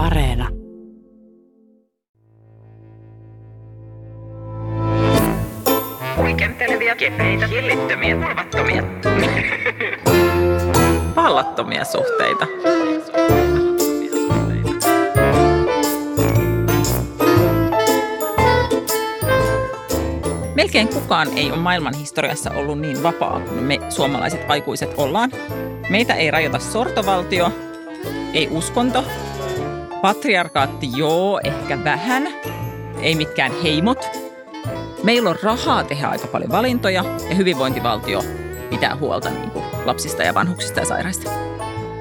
Areena. Huikentelevia, kepeitä, hillittömiä, turvattomia, vallattomia suhteita. Melkein kukaan ei ole maailman historiassa ollut niin vapaa kuin me suomalaiset aikuiset ollaan. Meitä ei rajoita sortovaltio, ei uskonto, patriarkaatti joo, ehkä vähän, ei mitkään heimot. Meillä on rahaa tehdä aika paljon valintoja ja hyvinvointivaltio pitää huolta niin kuin lapsista ja vanhuksista ja sairaista.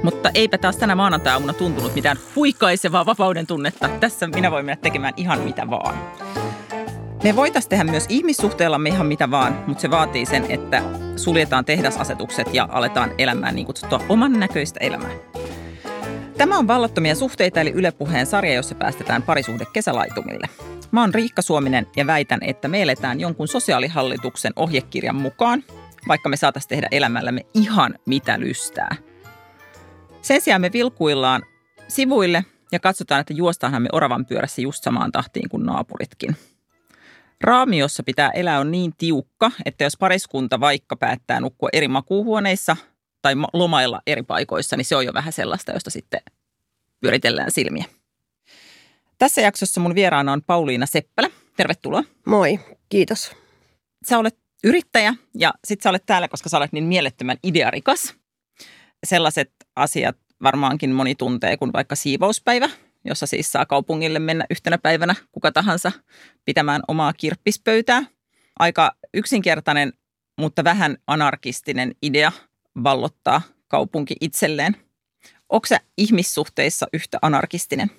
Mutta eipä taas tänä maanantai-aamuna tuntunut mitään huikaisevaa vapauden tunnetta. Tässä minä voin mennä tekemään ihan mitä vaan. Me voitaisiin tehdä myös ihmissuhteellamme ihan mitä vaan, mutta se vaatii sen, että suljetaan tehdasasetukset ja aletaan elämään niin kutsuttua oman näköistä elämää. Tämä on Vallattomia suhteita eli Yle Puheen sarja, jossa päästetään parisuhde kesälaitumille. Mä oon Riikka Suominen ja väitän, että me eletään jonkun sosiaalihallituksen ohjekirjan mukaan, vaikka me saataisiin tehdä elämällämme ihan mitä lystää. Sen sijaan me vilkuillaan sivuille ja katsotaan, että juostaanhan me oravan pyörässä just samaan tahtiin kuin naapuritkin – Raami, jossa pitää elää, on niin tiukka, että jos pariskunta vaikka päättää nukkua eri makuuhuoneissa tai lomailla eri paikoissa, niin se on jo vähän sellaista, josta sitten pyöritellään silmiä. Tässä jaksossa mun vieraana on Pauliina Seppälä. Tervetuloa. Moi, kiitos. Sä olet yrittäjä ja sit sä olet täällä, koska sä olet niin mielettömän idearikas. Sellaiset asiat varmaankin moni tuntee kuin vaikka siivouspäivä, jossa siis saa kaupungille mennä yhtenä päivänä kuka tahansa pitämään omaa kirppispöytää. Aika yksinkertainen, mutta vähän anarkistinen idea vallottaa kaupunki itselleen. Onko se ihmissuhteissa yhtä anarkistinen?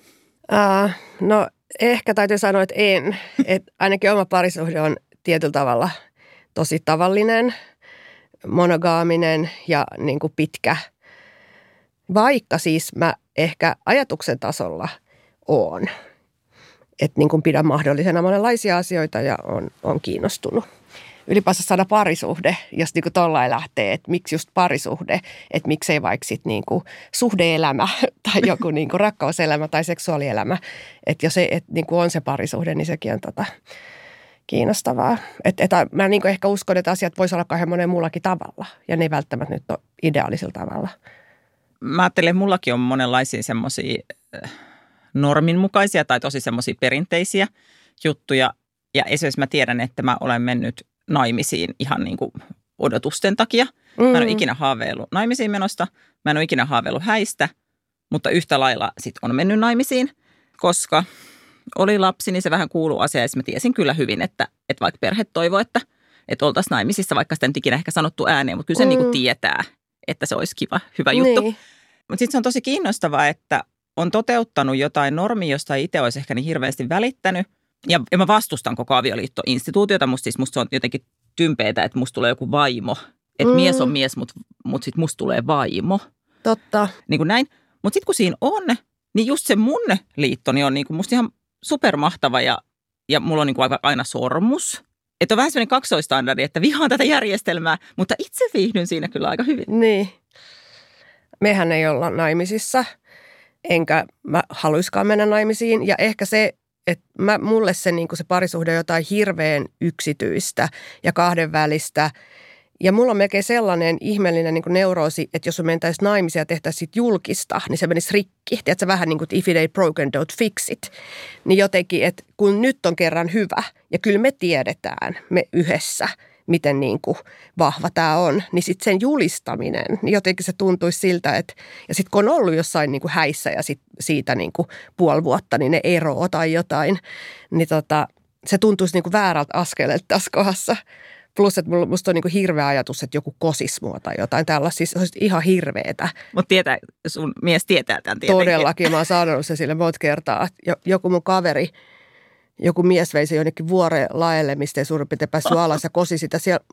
Uh, no ehkä täytyy sanoa, että en. Et ainakin oma parisuhde on tietyllä tavalla tosi tavallinen, monogaaminen ja niin kuin pitkä. Vaikka siis mä ehkä ajatuksen tasolla on. Että niin kuin pidän mahdollisena monenlaisia asioita ja on, on kiinnostunut. Ylipäänsä sana parisuhde, jos niin kuin lähtee, että miksi just parisuhde, että miksei vaikka sit niin kuin suhdeelämä tai joku niin kuin rakkauselämä tai seksuaalielämä. Että jos se, et niin kuin on se parisuhde, niin sekin on tota kiinnostavaa. Et, et, mä niin kuin ehkä uskon, että asiat voisi olla kahden monen muullakin tavalla ja ne ei välttämättä nyt ole ideaalisella tavalla mä ajattelen, että mullakin on monenlaisia semmoisia äh, norminmukaisia tai tosi semmoisia perinteisiä juttuja. Ja esimerkiksi mä tiedän, että mä olen mennyt naimisiin ihan niin kuin odotusten takia. Mm. Mä en ole mm. ikinä haaveillut naimisiin menosta, mä en ole ikinä haaveillut häistä, mutta yhtä lailla sit on mennyt naimisiin, koska oli lapsi, niin se vähän kuuluu asiaan. Ja mä tiesin kyllä hyvin, että, että vaikka perhe toivoo, että, että oltaisiin naimisissa, vaikka sitä nyt ikinä ehkä sanottu ääneen, mutta kyllä se mm. niin kuin tietää, että se olisi kiva, hyvä juttu. Niin. Mutta sitten se on tosi kiinnostavaa, että on toteuttanut jotain normia, josta ei itse olisi ehkä niin hirveästi välittänyt. Ja, ja mä vastustan koko avioliittoinstituutiota. Musta, siis musta se on jotenkin tympeitä, että musta tulee joku vaimo. Että mm. mies on mies, mutta mut sitten musta tulee vaimo. Totta. Niin kuin näin. Mutta sitten kun siinä on, niin just se mun liitto niin on niin kuin musta ihan supermahtava ja, ja mulla on niin kuin aina sormus. Että on vähän sellainen kaksoistandardi, että vihaan tätä järjestelmää, mutta itse viihdyn siinä kyllä aika hyvin. Niin mehän ei olla naimisissa, enkä mä haluiskaan mennä naimisiin. Ja ehkä se, että mä, mulle se, niin se parisuhde on jotain hirveän yksityistä ja kahdenvälistä. Ja mulla on melkein sellainen ihmeellinen niin neuroosi, että jos me mentäisiin naimisia ja tehtäisiin julkista, niin se menisi rikki. Tiedätkö, vähän niin kuin if it ain't broken, don't fix it. Niin jotenkin, että kun nyt on kerran hyvä ja kyllä me tiedetään, me yhdessä – miten niin kuin vahva tämä on, niin sitten sen julistaminen, niin jotenkin se tuntuisi siltä, että ja sitten kun on ollut jossain niin kuin häissä ja sit siitä niin kuin puoli vuotta, niin ne eroaa tai jotain, niin tota, se tuntuisi niin kuin väärältä askeleelta tässä kohdassa. Plus, että musta on niin kuin hirveä ajatus, että joku kosis mua tai jotain tällaista. Siis olisi ihan hirveetä. Mutta tietää, sun mies tietää tämän tietenkin. Todellakin. Mä oon sanonut se sille monta kertaa. Joku mun kaveri – joku mies vei se jonnekin vuoreen laelle, mistä ei suurin piirtein päässyt alas ja kosi sitä siellä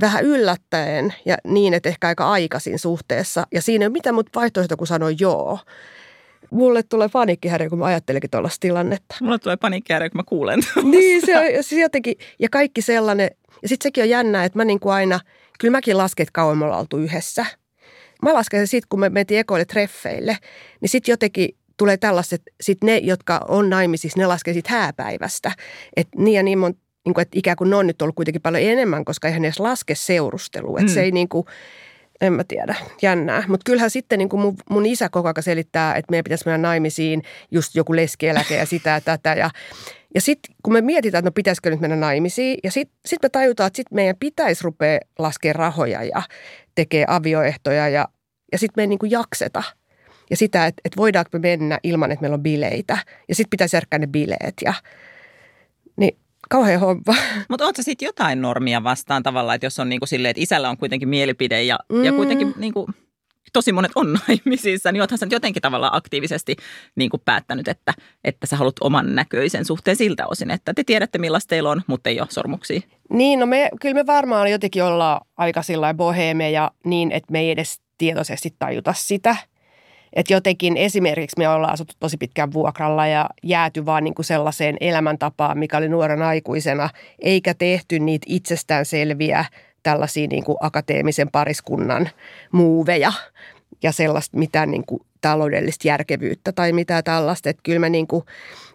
vähän yllättäen ja niin, että ehkä aika aikaisin suhteessa. Ja siinä ei ole mitään muuta vaihtoehtoa kuin sanoa joo. Mulle tulee paniikkihäiriö, kun mä ajattelinkin tuollaista tilannetta. Mulle tulee paniikkihäiriö, kun mä kuulen Niin, se on siis jotenkin, ja kaikki sellainen. Ja sitten sekin on jännää, että mä niin kuin aina, kyllä mäkin lasken, että kauan me ollaan oltu yhdessä. Mä lasken sen sitten, kun me mentiin ekoille treffeille, niin sitten jotenkin tulee tällaiset, sit ne, jotka on naimisissa, ne laskee sit hääpäivästä. Että niin ja niin, mon, niin kuin, että ikään kuin ne on nyt ollut kuitenkin paljon enemmän, koska eihän edes laske seurustelua. Että mm. se ei niin kuin, en mä tiedä, jännää. Mutta kyllähän sitten niin kuin mun, mun isä koko ajan selittää, että meidän pitäisi mennä naimisiin just joku leskieläke ja sitä ja tätä. Ja, ja sitten kun me mietitään, että no pitäisikö nyt mennä naimisiin, ja sitten sit me tajutaan, että sitten meidän pitäisi rupea laskemaan rahoja ja tekee avioehtoja ja, ja sitten me ei niin kuin jakseta. Ja sitä, että, että voidaanko me mennä ilman, että meillä on bileitä. Ja sitten pitäisi järkkää ne bileet. Ja, niin kauhean homma. Mutta ootko sitten jotain normia vastaan tavallaan, että jos on niin kuin silleen, että isällä on kuitenkin mielipide ja, mm. ja kuitenkin niin kuin tosi monet on naimisissa, niin oothan sä jotenkin tavallaan aktiivisesti niin kuin päättänyt, että, että sä haluat oman näköisen suhteen siltä osin, että te tiedätte millaista teillä on, mutta ei ole sormuksia. Niin, no me, kyllä me varmaan jotenkin ollaan aika sillä bohemeja niin, että me ei edes tietoisesti tajuta sitä – että jotenkin esimerkiksi me ollaan asuttu tosi pitkään vuokralla ja jääty vaan niin kuin sellaiseen elämäntapaan, mikä oli nuoren aikuisena, eikä tehty niitä itsestäänselviä tällaisia niin kuin akateemisen pariskunnan muuveja ja sellaista mitään niin kuin taloudellista järkevyyttä tai mitä tällaista. Että kyllä mä niin kuin,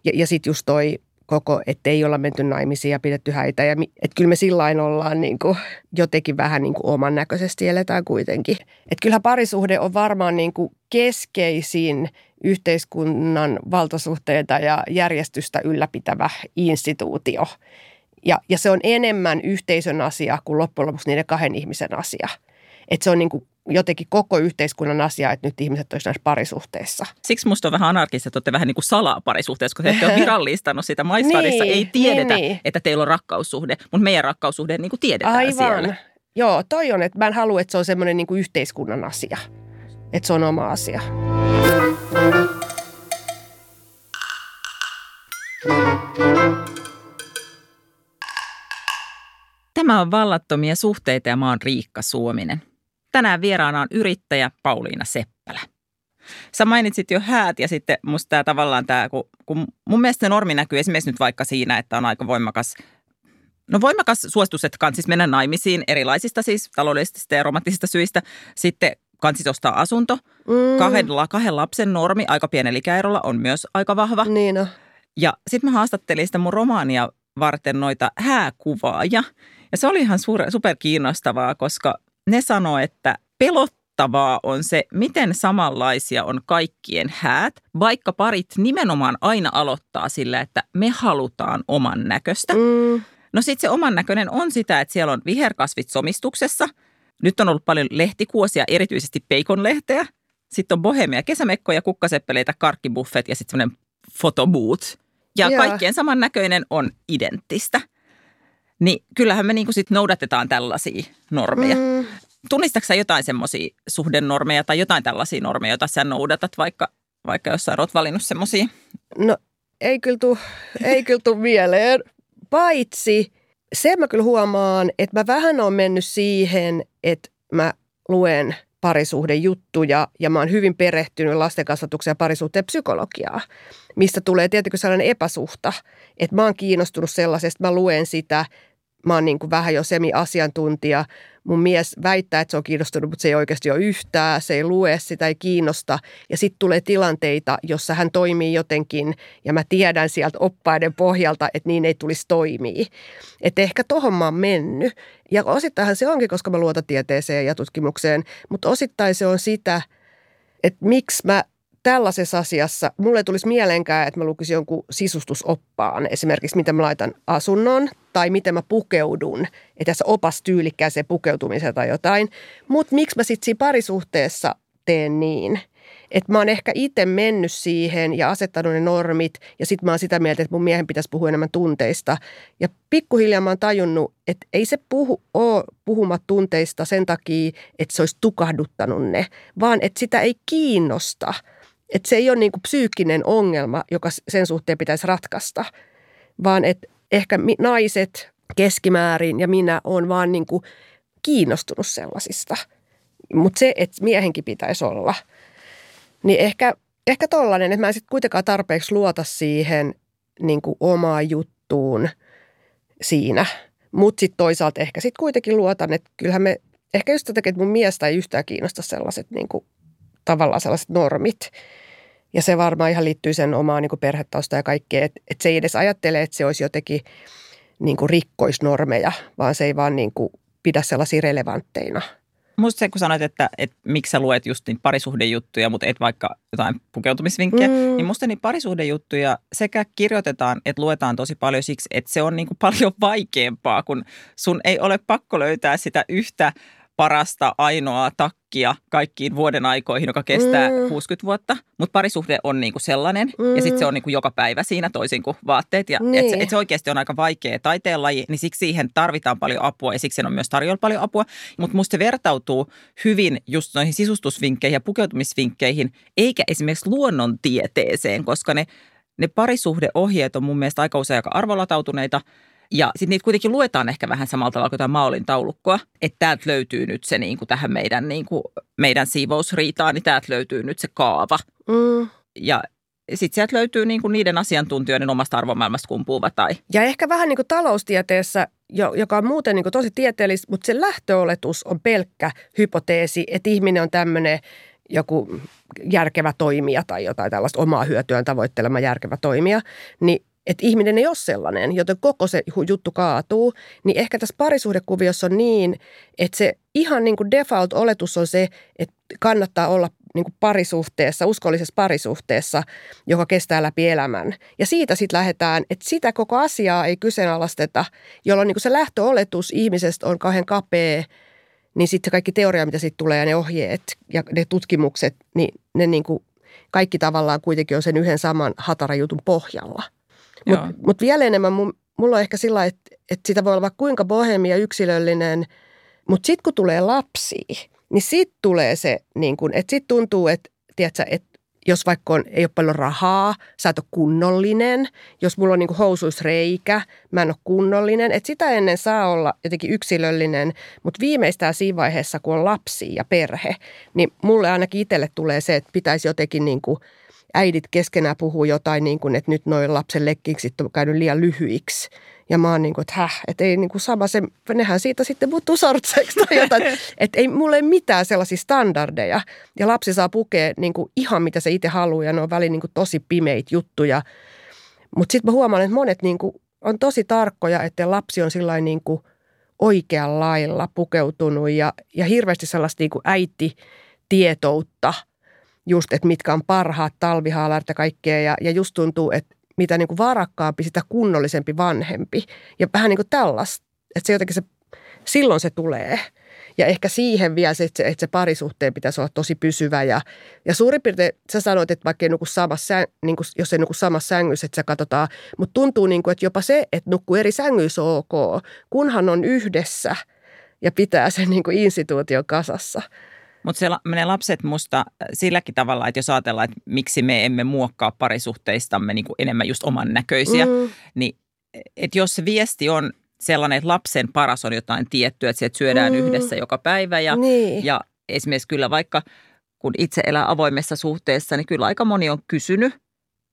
ja, ja sitten just toi koko, että ei olla menty naimisiin ja pidetty häitä. Ja, että kyllä me sillä ollaan niin kuin, jotenkin vähän niin kuin oman näköisesti eletään kuitenkin. Että kyllähän parisuhde on varmaan niin kuin keskeisin yhteiskunnan valtasuhteita ja järjestystä ylläpitävä instituutio. Ja, ja se on enemmän yhteisön asia kuin loppujen lopuksi niiden kahden ihmisen asia. Että se on niin kuin jotenkin koko yhteiskunnan asia, että nyt ihmiset olisivat näissä parisuhteissa. Siksi musta on vähän anarkista, että olette vähän niin kuin salaa parisuhteessa, kun te ette ole virallistanut sitä. Maisvadissa niin, ei tiedetä, niin, niin. että teillä on rakkaussuhde, mutta meidän rakkaussuhde niin kuin tiedetään Aivan. siellä. Joo, toi on, että mä en halua, että se on semmoinen niin kuin yhteiskunnan asia. Että se on oma asia. Tämä on Vallattomia suhteita ja mä oon Riikka Suominen. Tänään vieraana on yrittäjä Pauliina Seppälä. Sä mainitsit jo häät ja sitten musta tämä tavallaan tämä, kun, kun mun mielestä se normi näkyy esimerkiksi nyt vaikka siinä, että on aika voimakas No voimakas suositus, että kansis mennä naimisiin erilaisista siis taloudellisista ja romanttisista syistä. Sitten kansis ostaa asunto. Mm. Kahden, kahden lapsen normi aika pienellä ikäerolla on myös aika vahva. Niin on. Ja sitten mä haastattelin sitä mun romaania varten noita hääkuvaajia. Ja se oli ihan super kiinnostavaa, koska ne sanoo, että pelottavaa on se, miten samanlaisia on kaikkien häät, vaikka parit nimenomaan aina aloittaa sillä, että me halutaan oman näköistä. Mm. No sitten se oman näköinen on sitä, että siellä on viherkasvit somistuksessa. Nyt on ollut paljon lehtikuosia, erityisesti peikonlehteä. Sitten on bohemia kesämekkoja, kukkaseppeleitä, karkkibuffet ja sitten semmoinen fotoboot. Ja Joo. kaikkien samannäköinen on identtistä. Niin kyllähän me niinku sit noudatetaan tällaisia normeja. Mm. Tunnistatko sä jotain semmoisia suhdenormeja tai jotain tällaisia normeja, joita sä noudatat, vaikka, vaikka jos sä oot valinnut semmoisia? No ei kyllä tuu, ei kyllä tuu mieleen, paitsi se mä kyllä huomaan, että mä vähän on mennyt siihen, että mä luen parisuhdejuttuja ja mä oon hyvin perehtynyt lastenkasvatuksen ja parisuhteen psykologiaa, mistä tulee tietenkin sellainen epäsuhta, että mä oon kiinnostunut sellaisesta, mä luen sitä, mä oon niin kuin vähän jo semi-asiantuntija. Mun mies väittää, että se on kiinnostunut, mutta se ei oikeasti ole yhtään, se ei lue, sitä ei kiinnosta. Ja sitten tulee tilanteita, jossa hän toimii jotenkin, ja mä tiedän sieltä oppaiden pohjalta, että niin ei tulisi toimia. Että ehkä tohon mä oon mennyt. Ja osittain se onkin, koska mä luotan tieteeseen ja tutkimukseen, mutta osittain se on sitä, että miksi mä tällaisessa asiassa mulle tulisi mieleenkään, että mä lukisin jonkun sisustusoppaan, esimerkiksi miten mä laitan asunnon tai miten mä pukeudun, että tässä opas tyylikkääseen pukeutumiseen tai jotain. Mutta miksi mä sitten siinä parisuhteessa teen niin? Että mä oon ehkä itse mennyt siihen ja asettanut ne normit ja sitten mä oon sitä mieltä, että mun miehen pitäisi puhua enemmän tunteista. Ja pikkuhiljaa mä oon tajunnut, että ei se puhu, ole puhumat tunteista sen takia, että se olisi tukahduttanut ne, vaan että sitä ei kiinnosta – että se ei ole niin kuin psyykkinen ongelma, joka sen suhteen pitäisi ratkaista, vaan että ehkä naiset keskimäärin ja minä on vaan niin kuin kiinnostunut sellaisista. Mutta se, että miehenkin pitäisi olla, niin ehkä, ehkä tollainen, että mä en sitten kuitenkaan tarpeeksi luota siihen niin kuin omaan juttuun siinä. Mutta sitten toisaalta ehkä sitten kuitenkin luotan, että kyllähän me, ehkä just takia, että mun miestä ei yhtään kiinnosta sellaiset niin kuin, tavallaan sellaiset normit. Ja se varmaan ihan liittyy sen omaan niin perhetausta ja kaikkeen, että, että se ei edes ajattele, että se olisi jotenkin niin kuin rikkoisnormeja, vaan se ei vaan niin kuin pidä sellaisia relevantteina. Musta se, kun sanoit, että, että miksi sä luet just niin parisuhdejuttuja, mutta et vaikka jotain pukeutumisvinkkejä, mm. niin musta niin parisuhdejuttuja sekä kirjoitetaan että luetaan tosi paljon siksi, että se on niin kuin paljon vaikeampaa, kun sun ei ole pakko löytää sitä yhtä parasta ainoaa takkia kaikkiin vuoden aikoihin, joka kestää mm. 60 vuotta. Mutta parisuhde on niinku sellainen mm. ja sitten se on niinku joka päivä siinä toisin kuin vaatteet. Ja niin. et se, et se oikeasti on aika vaikea taiteenlaji, niin siksi siihen tarvitaan paljon apua ja siksi on myös tarjolla paljon apua. Mutta musta se vertautuu hyvin just noihin sisustusvinkkeihin ja pukeutumisvinkkeihin, eikä esimerkiksi luonnontieteeseen, koska ne ne parisuhdeohjeet on mun mielestä aika usein aika arvolatautuneita – ja sitten niitä kuitenkin luetaan ehkä vähän samalla tavalla kuin tämä Maolin taulukkoa, että täältä löytyy nyt se niin kuin tähän meidän, niin kuin, meidän siivousriitaan, niin täältä löytyy nyt se kaava. Mm. Ja sitten sieltä löytyy niin kuin niiden asiantuntijoiden omasta arvomaailmasta kumpuuva. Tai... Ja ehkä vähän niin kuin taloustieteessä, joka on muuten niin kuin tosi tieteellistä, mutta se lähtöoletus on pelkkä hypoteesi, että ihminen on tämmöinen joku järkevä toimija tai jotain tällaista omaa hyötyään tavoittelema järkevä toimija, niin että ihminen ei ole sellainen, joten koko se juttu kaatuu, niin ehkä tässä parisuhdekuviossa on niin, että se ihan niin kuin default-oletus on se, että kannattaa olla niin kuin parisuhteessa, uskollisessa parisuhteessa, joka kestää läpi elämän. Ja siitä sitten lähdetään, että sitä koko asiaa ei kyseenalaisteta, jolloin niin kuin se lähtöoletus ihmisestä on kauhean kapea, niin sitten kaikki teoria, mitä siitä tulee ja ne ohjeet ja ne tutkimukset, niin ne niin kuin kaikki tavallaan kuitenkin on sen yhden saman hatarajutun pohjalla. Mutta mut vielä enemmän mun, mulla on ehkä sillä että, että sitä voi olla vaikka kuinka bohemia yksilöllinen, mutta sitten kun tulee lapsi, niin sitten tulee se, niin kun, että sitten tuntuu, että, tiedätkö, että jos vaikka on, ei ole paljon rahaa, sä et ole kunnollinen, jos mulla on niin housuisreikä, mä en ole kunnollinen, että sitä ennen saa olla jotenkin yksilöllinen, mutta viimeistään siinä vaiheessa, kun on lapsi ja perhe, niin mulle ainakin itselle tulee se, että pitäisi jotenkin niin kuin – äidit keskenään puhuu jotain, niin kuin, että nyt noin lapsen lekkiksit on käynyt liian lyhyiksi. Ja mä oon niin kuin, että häh, että ei niin kuin sama se, nehän siitä sitten muuttuu sortseksi tai jotain. että ei mulle mitään sellaisia standardeja. Ja lapsi saa pukea niin kuin ihan mitä se itse haluaa ja ne on väliin niin kuin tosi pimeitä juttuja. Mutta sitten mä huomaan, että monet niin kuin on tosi tarkkoja, että lapsi on sillä niin kuin oikealla lailla pukeutunut ja, ja hirveästi sellaista niin kuin äiti-tietoutta – just, että mitkä on parhaat talvihaalarit ja kaikkea. Ja, ja just tuntuu, että mitä niin kuin varakkaampi, sitä kunnollisempi vanhempi. Ja vähän niin kuin tällaista, että se jotenkin se, silloin se tulee. Ja ehkä siihen vielä se, että se, että se parisuhteen pitäisi olla tosi pysyvä. Ja, ja suurin piirtein sä sanoit, että vaikka ei nuku samassa, niin kuin, jos ei nuku samassa sängyssä, että se katsotaan. Mutta tuntuu niin kuin, että jopa se, että nukkuu eri sängyissä on ok, kunhan on yhdessä ja pitää sen niin kuin instituution kasassa – mutta se menee lapset musta äh, silläkin tavalla, että jos ajatellaan, että miksi me emme muokkaa parisuhteistamme niin kuin enemmän just oman näköisiä, mm. niin että jos se viesti on sellainen, että lapsen paras on jotain tiettyä, että sieltä syödään mm. yhdessä joka päivä ja, niin. ja esimerkiksi kyllä vaikka kun itse elää avoimessa suhteessa, niin kyllä aika moni on kysynyt,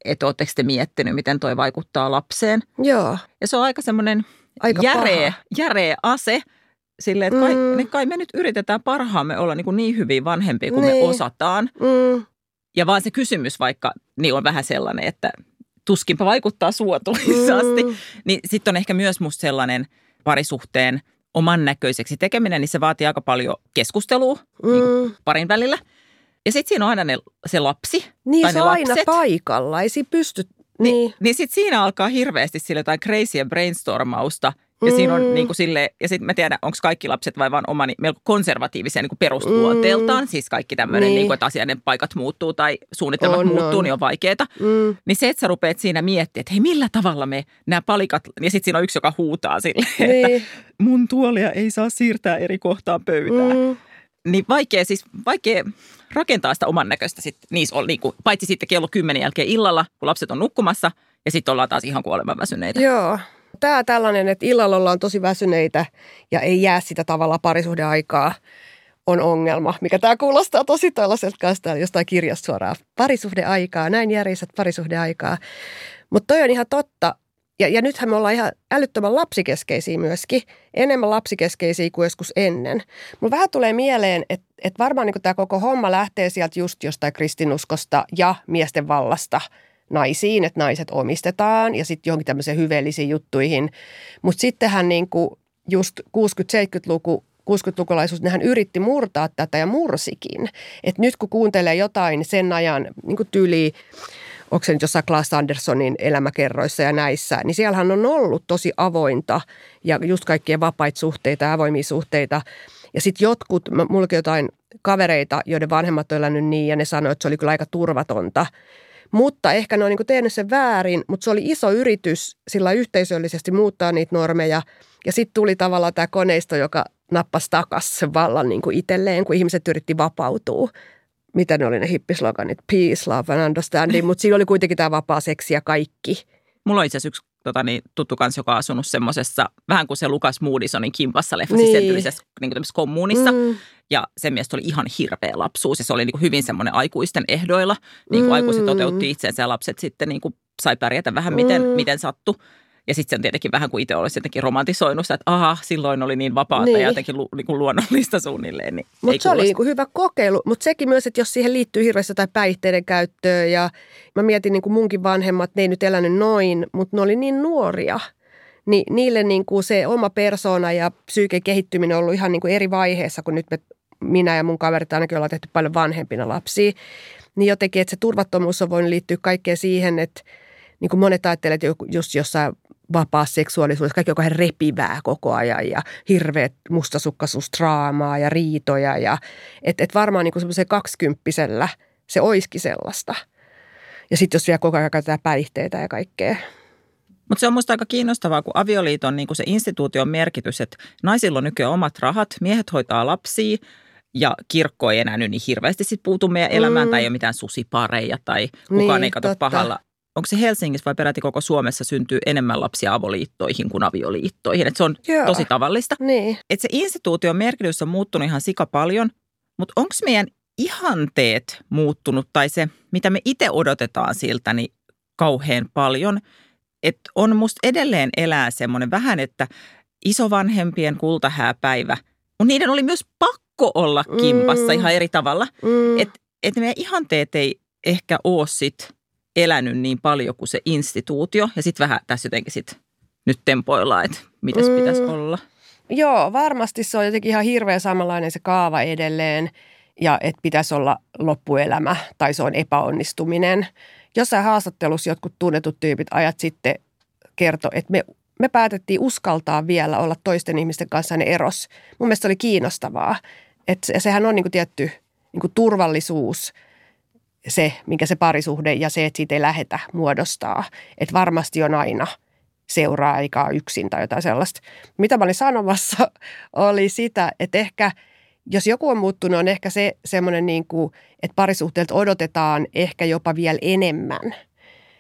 että oletteko te miettinyt, miten toi vaikuttaa lapseen. Joo. Ja se on aika semmoinen järeä, järeä ase – Silleen, että kai, mm. niin kai me nyt yritetään parhaamme olla niin, kuin niin hyvin vanhempia kuin niin. me osataan. Mm. Ja vaan se kysymys vaikka niin on vähän sellainen, että tuskinpa vaikuttaa suotuisasti. Mm. Niin sitten on ehkä myös musta sellainen parisuhteen oman näköiseksi tekeminen, niin se vaatii aika paljon keskustelua mm. niin parin välillä. Ja sitten siinä on aina ne, se lapsi Niin tai se on aina paikalla, ei siinä pysty. Niin, niin, niin sitten siinä alkaa hirveästi sille jotain crazyä brainstormausta – ja, siinä on mm. niin kuin sille, ja sitten mä tiedän, onko kaikki lapset vai vaan omani melko konservatiivisia niin perusluonteeltaan. Mm. Siis kaikki tämmöinen, niin. niin kuin, että asiainen paikat muuttuu tai suunnitelmat on, muuttuu, on. niin on vaikeaa. Mm. Niin se, että sä rupeat siinä miettimään, että hei millä tavalla me nämä palikat, ja sitten siinä on yksi, joka huutaa sille, niin. että mun tuolia ei saa siirtää eri kohtaan pöytään. Mm. Niin vaikea siis, vaikea rakentaa sitä oman näköistä sit, niissä on, niin kuin, paitsi sitten kello kymmenen jälkeen illalla, kun lapset on nukkumassa, ja sitten ollaan taas ihan kuoleman väsyneitä. Joo. Tämä tällainen, että illalla ollaan tosi väsyneitä ja ei jää sitä tavalla parisuhdeaikaa, on ongelma, mikä tämä kuulostaa tosi tällaiselta kanssa jostain kirjasta suoraan. Parisuhdeaikaa, näin järjestät parisuhdeaikaa. Mutta toi on ihan totta. Ja, ja nythän me ollaan ihan älyttömän lapsikeskeisiä myöskin, enemmän lapsikeskeisiä kuin joskus ennen. Mulla vähän tulee mieleen, että, että varmaan niin tämä koko homma lähtee sieltä just jostain kristinuskosta ja miesten vallasta naisiin, että naiset omistetaan ja sitten johonkin tämmöisiin hyveellisiin juttuihin. Mutta sittenhän niin kuin just 60-70-luku 60-lukulaisuus, nehän yritti murtaa tätä ja mursikin. Et nyt kun kuuntelee jotain sen ajan niin tyyliin onko se nyt jossain Klaas Andersonin elämäkerroissa ja näissä, niin siellähän on ollut tosi avointa ja just kaikkien vapaita suhteita ja avoimia suhteita. Ja sitten jotkut, mullakin jotain kavereita, joiden vanhemmat on elänyt niin ja ne sanoivat, että se oli kyllä aika turvatonta. Mutta ehkä ne on niin tehnyt sen väärin, mutta se oli iso yritys sillä yhteisöllisesti muuttaa niitä normeja. Ja sitten tuli tavallaan tämä koneisto, joka nappasi takaisin sen vallan niin kuin itselleen, kun ihmiset yritti vapautua mitä ne oli ne hippisloganit, peace, love and understanding, mutta siinä oli kuitenkin tämä vapaa seksi ja kaikki. Mulla on itse asiassa yksi tota, niin, tuttu kans, joka on asunut semmoisessa, vähän kuin se Lukas Moodysonin kimpassa leffa, niin. siis sen niin kuin kommunissa. Mm. Ja sen mielestä oli ihan hirveä lapsuus ja se oli niin kuin hyvin semmoinen aikuisten ehdoilla. Niin kuin mm. aikuiset toteutti itsensä ja lapset sitten niin kuin sai pärjätä vähän miten, mm. miten sattui. Ja sitten se on tietenkin vähän kuin itse olisi jotenkin romantisoinut sitä, että aha, silloin oli niin vapaata niin. ja jotenkin lu, niin kuin luonnollista suunnilleen. Niin mutta se kuulosta. oli niin kuin hyvä kokeilu, mutta sekin myös, että jos siihen liittyy hirveästi jotain päihteiden käyttöä ja mä mietin niin kuin munkin vanhemmat, ne ei nyt elänyt noin, mutta ne oli niin nuoria. Niin niille niin kuin se oma persona ja psyyken kehittyminen on ollut ihan niin kuin eri vaiheessa, kun nyt me, minä ja mun kaverit ainakin ollaan tehty paljon vanhempina lapsia. Niin jotenkin, että se turvattomuus on voinut liittyä kaikkeen siihen, että niin kuin monet ajattelevat, että just jossain vapaa seksuaalisuus, kaikki on kauhean repivää koko ajan ja hirveät mustasukkaisuusdraamaa ja riitoja. Ja, et, et varmaan niin semmoisen kaksikymppisellä se oiski sellaista. Ja sitten jos vielä koko ajan käytetään päihteitä ja kaikkea. Mutta se on minusta aika kiinnostavaa, kun avioliiton niin kun se instituution merkitys, että naisilla on nykyään omat rahat, miehet hoitaa lapsia ja kirkko ei enää nyt niin hirveästi sit puutu meidän elämään mm. tai ei ole mitään susipareja tai kukaan niin, ei katso pahalla onko se Helsingissä vai peräti koko Suomessa syntyy enemmän lapsia avoliittoihin kuin avioliittoihin. Et se on Joo. tosi tavallista. Niin. Et se instituution merkitys on muuttunut ihan sika paljon, mutta onko meidän ihanteet muuttunut tai se, mitä me itse odotetaan siltä, niin kauhean paljon. Että on musta edelleen elää semmoinen vähän, että isovanhempien kultahääpäivä, mutta niiden oli myös pakko olla kimpassa mm. ihan eri tavalla. Mm. Että et meidän ihanteet ei ehkä ole sitten elänyt niin paljon kuin se instituutio. Ja sitten vähän tässä jotenkin sit nyt tempoillaan, että mitä mm. pitäisi olla. Joo, varmasti se on jotenkin ihan hirveän samanlainen se kaava edelleen ja että pitäisi olla loppuelämä tai se on epäonnistuminen. Jossain haastattelussa jotkut tunnetut tyypit ajat sitten kertoi, että me, me päätettiin uskaltaa vielä olla toisten ihmisten kanssa ne eros. Mun mielestä se oli kiinnostavaa. Että sehän on niin kuin tietty niin kuin turvallisuus – se, minkä se parisuhde ja se, että siitä ei lähetä muodostaa. Että varmasti on aina seuraa eikä yksin tai jotain sellaista. Mitä mä olin sanomassa oli sitä, että ehkä jos joku on muuttunut, on ehkä se semmoinen, niin kuin, että parisuhteelta odotetaan ehkä jopa vielä enemmän.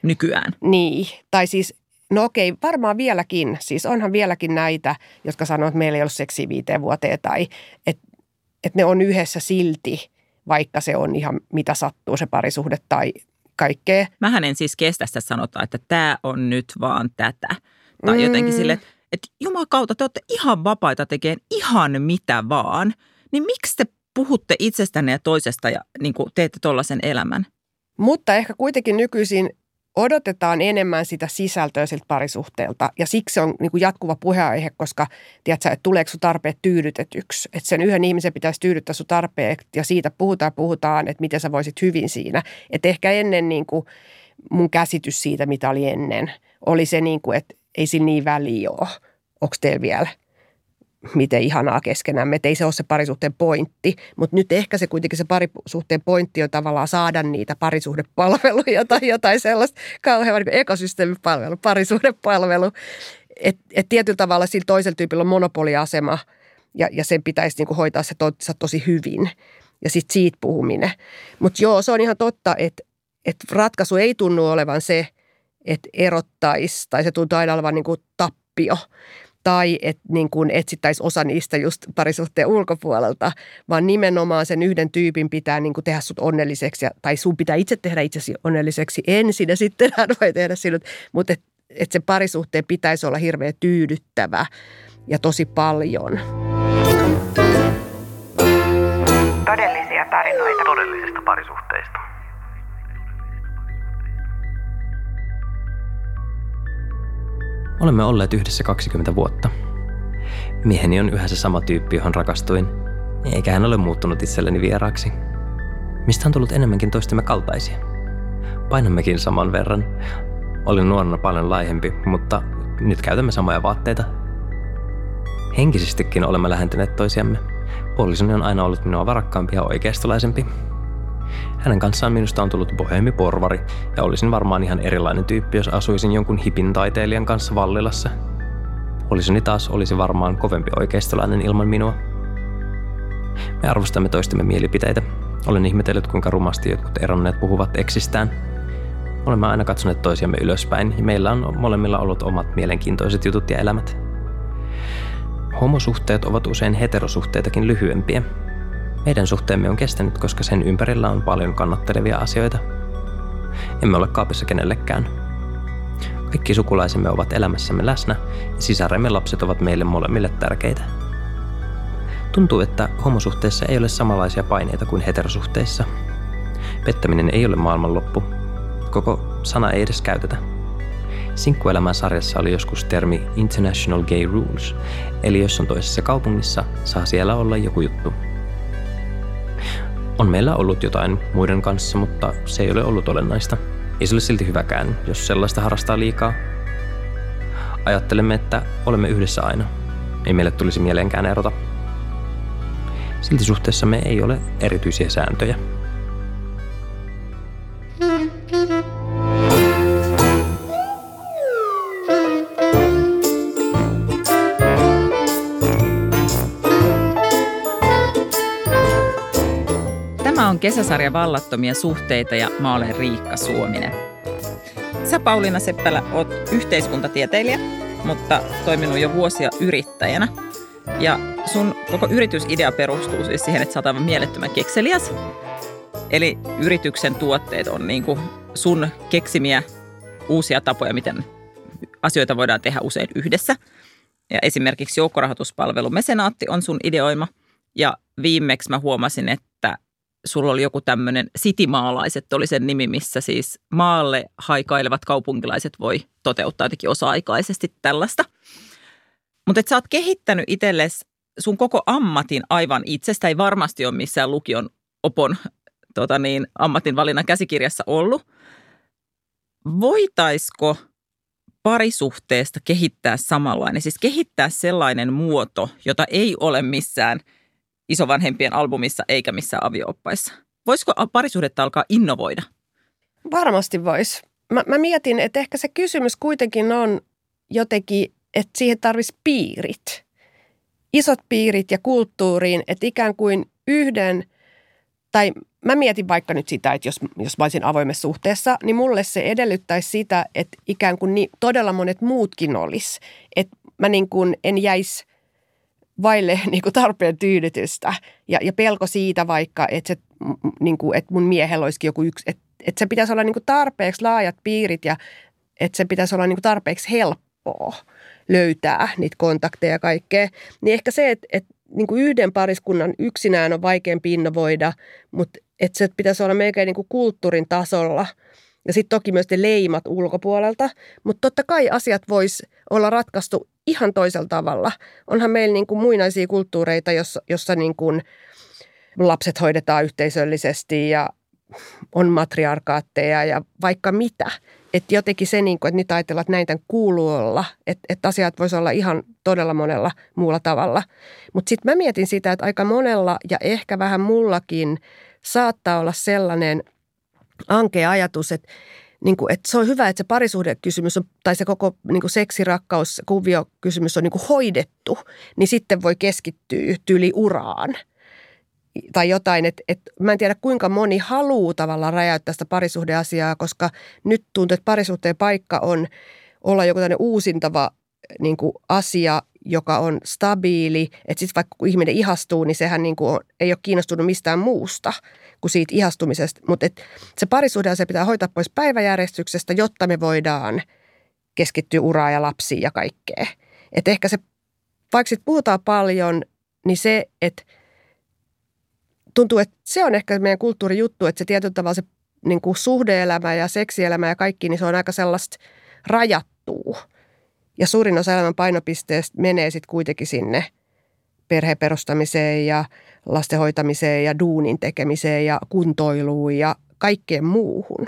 Nykyään. Niin, tai siis No okei, varmaan vieläkin. Siis onhan vieläkin näitä, jotka sanoo, että meillä ei ole seksiä viiteen vuoteen tai että, että ne on yhdessä silti vaikka se on ihan mitä sattuu se parisuhde tai kaikkea. Mähän en siis kestä sitä sanotaan, että tämä on nyt vaan tätä. Tai mm. jotenkin sille, että, että kautta, te olette ihan vapaita tekemään ihan mitä vaan. Niin miksi te puhutte itsestänne ja toisesta ja niin kuin teette tuollaisen elämän? Mutta ehkä kuitenkin nykyisin odotetaan enemmän sitä sisältöä siltä parisuhteelta. Ja siksi se on niin kuin jatkuva puheenaihe, koska tiedätkö, että tuleeko sun tarpeet tyydytetyksi. Että sen yhden ihmisen pitäisi tyydyttää sun tarpeet ja siitä puhutaan puhutaan, että miten sä voisit hyvin siinä. Että ehkä ennen niin kuin mun käsitys siitä, mitä oli ennen, oli se, niin kuin, että ei sillä niin väliä ole. Onko teillä vielä miten ihanaa keskenämme, että ei se ole se parisuhteen pointti, mutta nyt ehkä se kuitenkin se parisuhteen pointti on tavallaan saada niitä parisuhdepalveluja tai jotain sellaista kauhean niin ekosysteemipalvelu, parisuhdepalvelu, että et tietyllä tavalla sillä toisella tyypillä on monopoliasema ja, ja sen pitäisi niinku hoitaa se to, tosi hyvin ja sitten siitä puhuminen. Mutta joo, se on ihan totta, että et ratkaisu ei tunnu olevan se, että erottaisi tai se tuntuu aina olevan niinku tappio tai että niin kuin etsittäisiin osa niistä just parisuhteen ulkopuolelta, vaan nimenomaan sen yhden tyypin pitää niin kuin tehdä sut onnelliseksi, tai sun pitää itse tehdä itsesi onnelliseksi ensin ja sitten hän voi tehdä sinut. Mutta et, että se parisuhteen pitäisi olla hirveän tyydyttävä ja tosi paljon. Todellisia tarinoita todellisista parisuhteista. Olemme olleet yhdessä 20 vuotta. Mieheni on yhä se sama tyyppi, johon rakastuin, eikä hän ole muuttunut itselleni vieraaksi. Mistä on tullut enemmänkin toistemme kaltaisia? Painammekin saman verran. Olin nuorena paljon laihempi, mutta nyt käytämme samoja vaatteita. Henkisestikin olemme lähentyneet toisiamme. Puolisoni on aina ollut minua varakkaampi ja oikeistolaisempi. Hänen kanssaan minusta on tullut porvari ja olisin varmaan ihan erilainen tyyppi, jos asuisin jonkun hipin taiteilijan kanssa Vallilassa. Puolisoni taas olisi varmaan kovempi oikeistolainen ilman minua. Me arvostamme toistemme mielipiteitä. Olen ihmetellyt, kuinka rumasti jotkut eronneet puhuvat eksistään. Olemme aina katsoneet toisiamme ylöspäin ja meillä on molemmilla ollut omat mielenkiintoiset jutut ja elämät. Homosuhteet ovat usein heterosuhteitakin lyhyempiä, meidän suhteemme on kestänyt, koska sen ympärillä on paljon kannattelevia asioita. Emme ole kaapissa kenellekään. Kaikki sukulaisemme ovat elämässämme läsnä ja sisaremme lapset ovat meille molemmille tärkeitä. Tuntuu, että homosuhteissa ei ole samanlaisia paineita kuin heterosuhteissa. Pettäminen ei ole maailmanloppu. Koko sana ei edes käytetä. Sinkkuelämän sarjassa oli joskus termi International Gay Rules, eli jos on toisessa kaupungissa, saa siellä olla joku juttu – on meillä ollut jotain muiden kanssa, mutta se ei ole ollut olennaista. Ei se ole silti hyväkään, jos sellaista harrastaa liikaa. Ajattelemme, että olemme yhdessä aina. Ei meille tulisi mieleenkään erota. Silti suhteessamme ei ole erityisiä sääntöjä. Kesäsarja Vallattomia suhteita ja mä olen Riikka Suominen. Sä Pauliina Seppälä oot yhteiskuntatieteilijä, mutta toiminut jo vuosia yrittäjänä. Ja sun koko yritysidea perustuu siis siihen, että sä oot aivan mielettömän kekseliäs. Eli yrityksen tuotteet on niin kuin sun keksimiä uusia tapoja, miten asioita voidaan tehdä usein yhdessä. Ja esimerkiksi joukkorahoituspalvelu Mesenaatti on sun ideoima. Ja viimeksi mä huomasin, että sulla oli joku tämmöinen Citymaalaiset oli sen nimi, missä siis maalle haikailevat kaupunkilaiset voi toteuttaa jotenkin osa-aikaisesti tällaista. Mutta sä oot kehittänyt itsellesi sun koko ammatin aivan itsestä, ei varmasti ole missään lukion opon tota niin, ammatinvalinnan käsikirjassa ollut. Voitaisko parisuhteesta kehittää samanlainen, siis kehittää sellainen muoto, jota ei ole missään – isovanhempien albumissa eikä missään aviooppaissa. Voisiko parisuhdetta alkaa innovoida? Varmasti voisi. Mä, mä mietin, että ehkä se kysymys kuitenkin on jotenkin, että siihen tarvitsisi piirit. Isot piirit ja kulttuuriin, että ikään kuin yhden, tai mä mietin vaikka nyt sitä, että jos, jos mä olisin avoimessa suhteessa, niin mulle se edellyttäisi sitä, että ikään kuin niin, todella monet muutkin olisi. Että mä niin kuin en jäisi vaille niin kuin tarpeen tyydytystä ja, ja pelko siitä vaikka, että, se, niin kuin, että mun miehellä olisikin joku yksi, että, että se pitäisi olla niin kuin tarpeeksi laajat piirit ja että se pitäisi olla niin kuin tarpeeksi helppoa löytää niitä kontakteja ja kaikkea. Niin ehkä se, että, että niin kuin yhden pariskunnan yksinään on vaikeampi innovoida, mutta että se pitäisi olla melkein niin kuin kulttuurin tasolla – ja sitten toki myös ne leimat ulkopuolelta. Mutta totta kai asiat vois olla ratkaistu ihan toisella tavalla. Onhan meillä niin kuin muinaisia kulttuureita, jossa, jossa niin kuin lapset hoidetaan yhteisöllisesti ja on matriarkaatteja ja vaikka mitä. Että jotenkin se, niin kuin, että nyt ajatellaan, että näitä kuuluu olla, että, että asiat voisi olla ihan todella monella muulla tavalla. Mutta sitten mä mietin sitä, että aika monella ja ehkä vähän mullakin saattaa olla sellainen ankea ajatus, että niin kuin, että se on hyvä, että se parisuhdekysymys on, tai se koko niin kuin seksirakkaus, kuviokysymys on niin kuin hoidettu, niin sitten voi keskittyä tyyli uraan tai jotain. että että mä en tiedä, kuinka moni haluaa tavallaan rajauttaa sitä parisuhdeasiaa, koska nyt tuntuu, että parisuhteen paikka on olla joku tämmöinen uusintava niin kuin asia, joka on stabiili. Että sitten vaikka kun ihminen ihastuu, niin sehän niin kuin ei ole kiinnostunut mistään muusta – kuin siitä ihastumisesta. Mutta se parisuhde se pitää hoitaa pois päiväjärjestyksestä, jotta me voidaan keskittyy uraa ja lapsiin ja kaikkea. Et ehkä se, vaikka sit puhutaan paljon, niin se, että tuntuu, että se on ehkä meidän kulttuurijuttu, että se tietyllä tavalla se niin kuin suhdeelämä ja seksielämä ja kaikki, niin se on aika sellaista rajattua. Ja suurin osa elämän painopisteestä menee sitten kuitenkin sinne perheperustamiseen ja lasten hoitamiseen ja duunin tekemiseen ja kuntoiluun ja kaikkeen muuhun.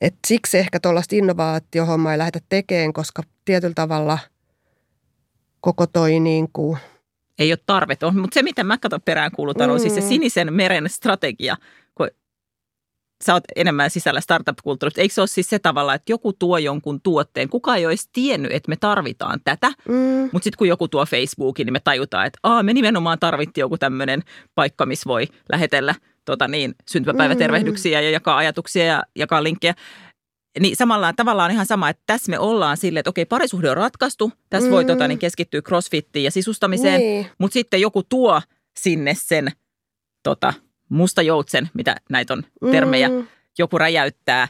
Et siksi ehkä tuollaista innovaatiohommaa ei lähdetä tekemään, koska tietyllä tavalla koko toi niin kuin – ei ole tarvetta. Mutta se, mitä mä katson perään kuulutan, on siis se mm. sinisen meren strategia, sä oot enemmän sisällä startup-kulttuurista. Eikö se ole siis se tavalla, että joku tuo jonkun tuotteen, kukaan ei olisi tiennyt, että me tarvitaan tätä, mm. mutta sitten kun joku tuo Facebookin, niin me tajutaan, että Aa, me nimenomaan tarvittiin joku tämmöinen paikka, missä voi lähetellä tota niin, syntymäpäivätervehdyksiä ja jakaa ajatuksia ja jakaa linkkejä. Niin samalla tavallaan ihan sama, että tässä me ollaan silleen, että okei, parisuhde on ratkaistu. Tässä mm. voi tota, niin keskittyä crossfittiin ja sisustamiseen. Niin. Mutta sitten joku tuo sinne sen tota, musta joutsen, mitä näitä on termejä. Mm. Joku räjäyttää äh,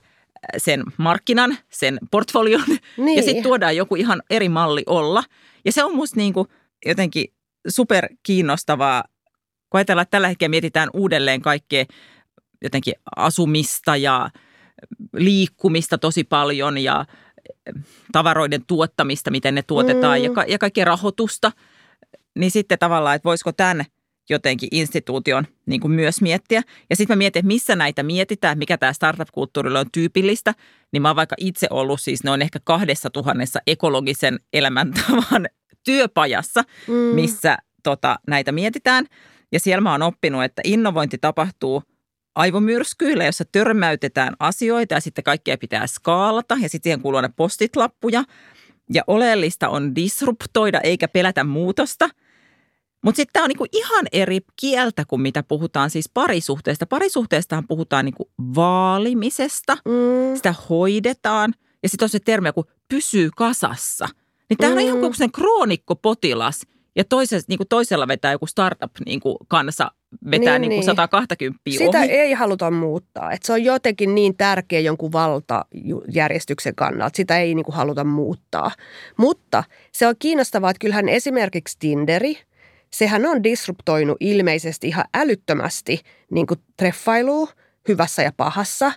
sen markkinan, sen portfolion niin. ja sitten tuodaan joku ihan eri malli olla. Ja se on musta niinku jotenkin super kiinnostavaa, kun ajatellaan, että tällä hetkellä mietitään uudelleen kaikkea jotenkin asumista ja – liikkumista tosi paljon ja eh, tavaroiden tuottamista, miten ne tuotetaan mm. ja, ka- ja kaikkea rahoitusta, niin sitten tavallaan, että voisiko tämän jotenkin instituution niin kuin myös miettiä. Ja sitten mä mietin, että missä näitä mietitään, mikä tämä startup-kulttuurilla on tyypillistä. Niin mä oon vaikka itse ollut siis noin ehkä kahdessa tuhannessa ekologisen elämäntavan työpajassa, mm. missä tota, näitä mietitään. Ja siellä mä oon oppinut, että innovointi tapahtuu – aivomyrskyillä, jossa törmäytetään asioita ja sitten kaikkea pitää skaalata ja sitten siihen kuuluu ne postitlappuja. Ja oleellista on disruptoida eikä pelätä muutosta. Mutta sitten tämä on niinku ihan eri kieltä kuin mitä puhutaan siis parisuhteesta. Parisuhteestahan puhutaan niinku vaalimisesta, mm. sitä hoidetaan ja sitten on se termi, kun pysyy kasassa. Niin tämä mm. on ihan kuin sen kroonikkopotilas ja toisessa, niin kuin toisella vetää joku startup niin kuin kansa vetää niin, niin kuin 120 niin. Sitä ohi. ei haluta muuttaa. Et se on jotenkin niin tärkeä jonkun valtajärjestyksen kannalta. Sitä ei niin kuin haluta muuttaa. Mutta se on kiinnostavaa, että kyllähän esimerkiksi Tinderi, sehän on disruptoinut ilmeisesti ihan älyttömästi niin kuin treffailua hyvässä ja pahassa.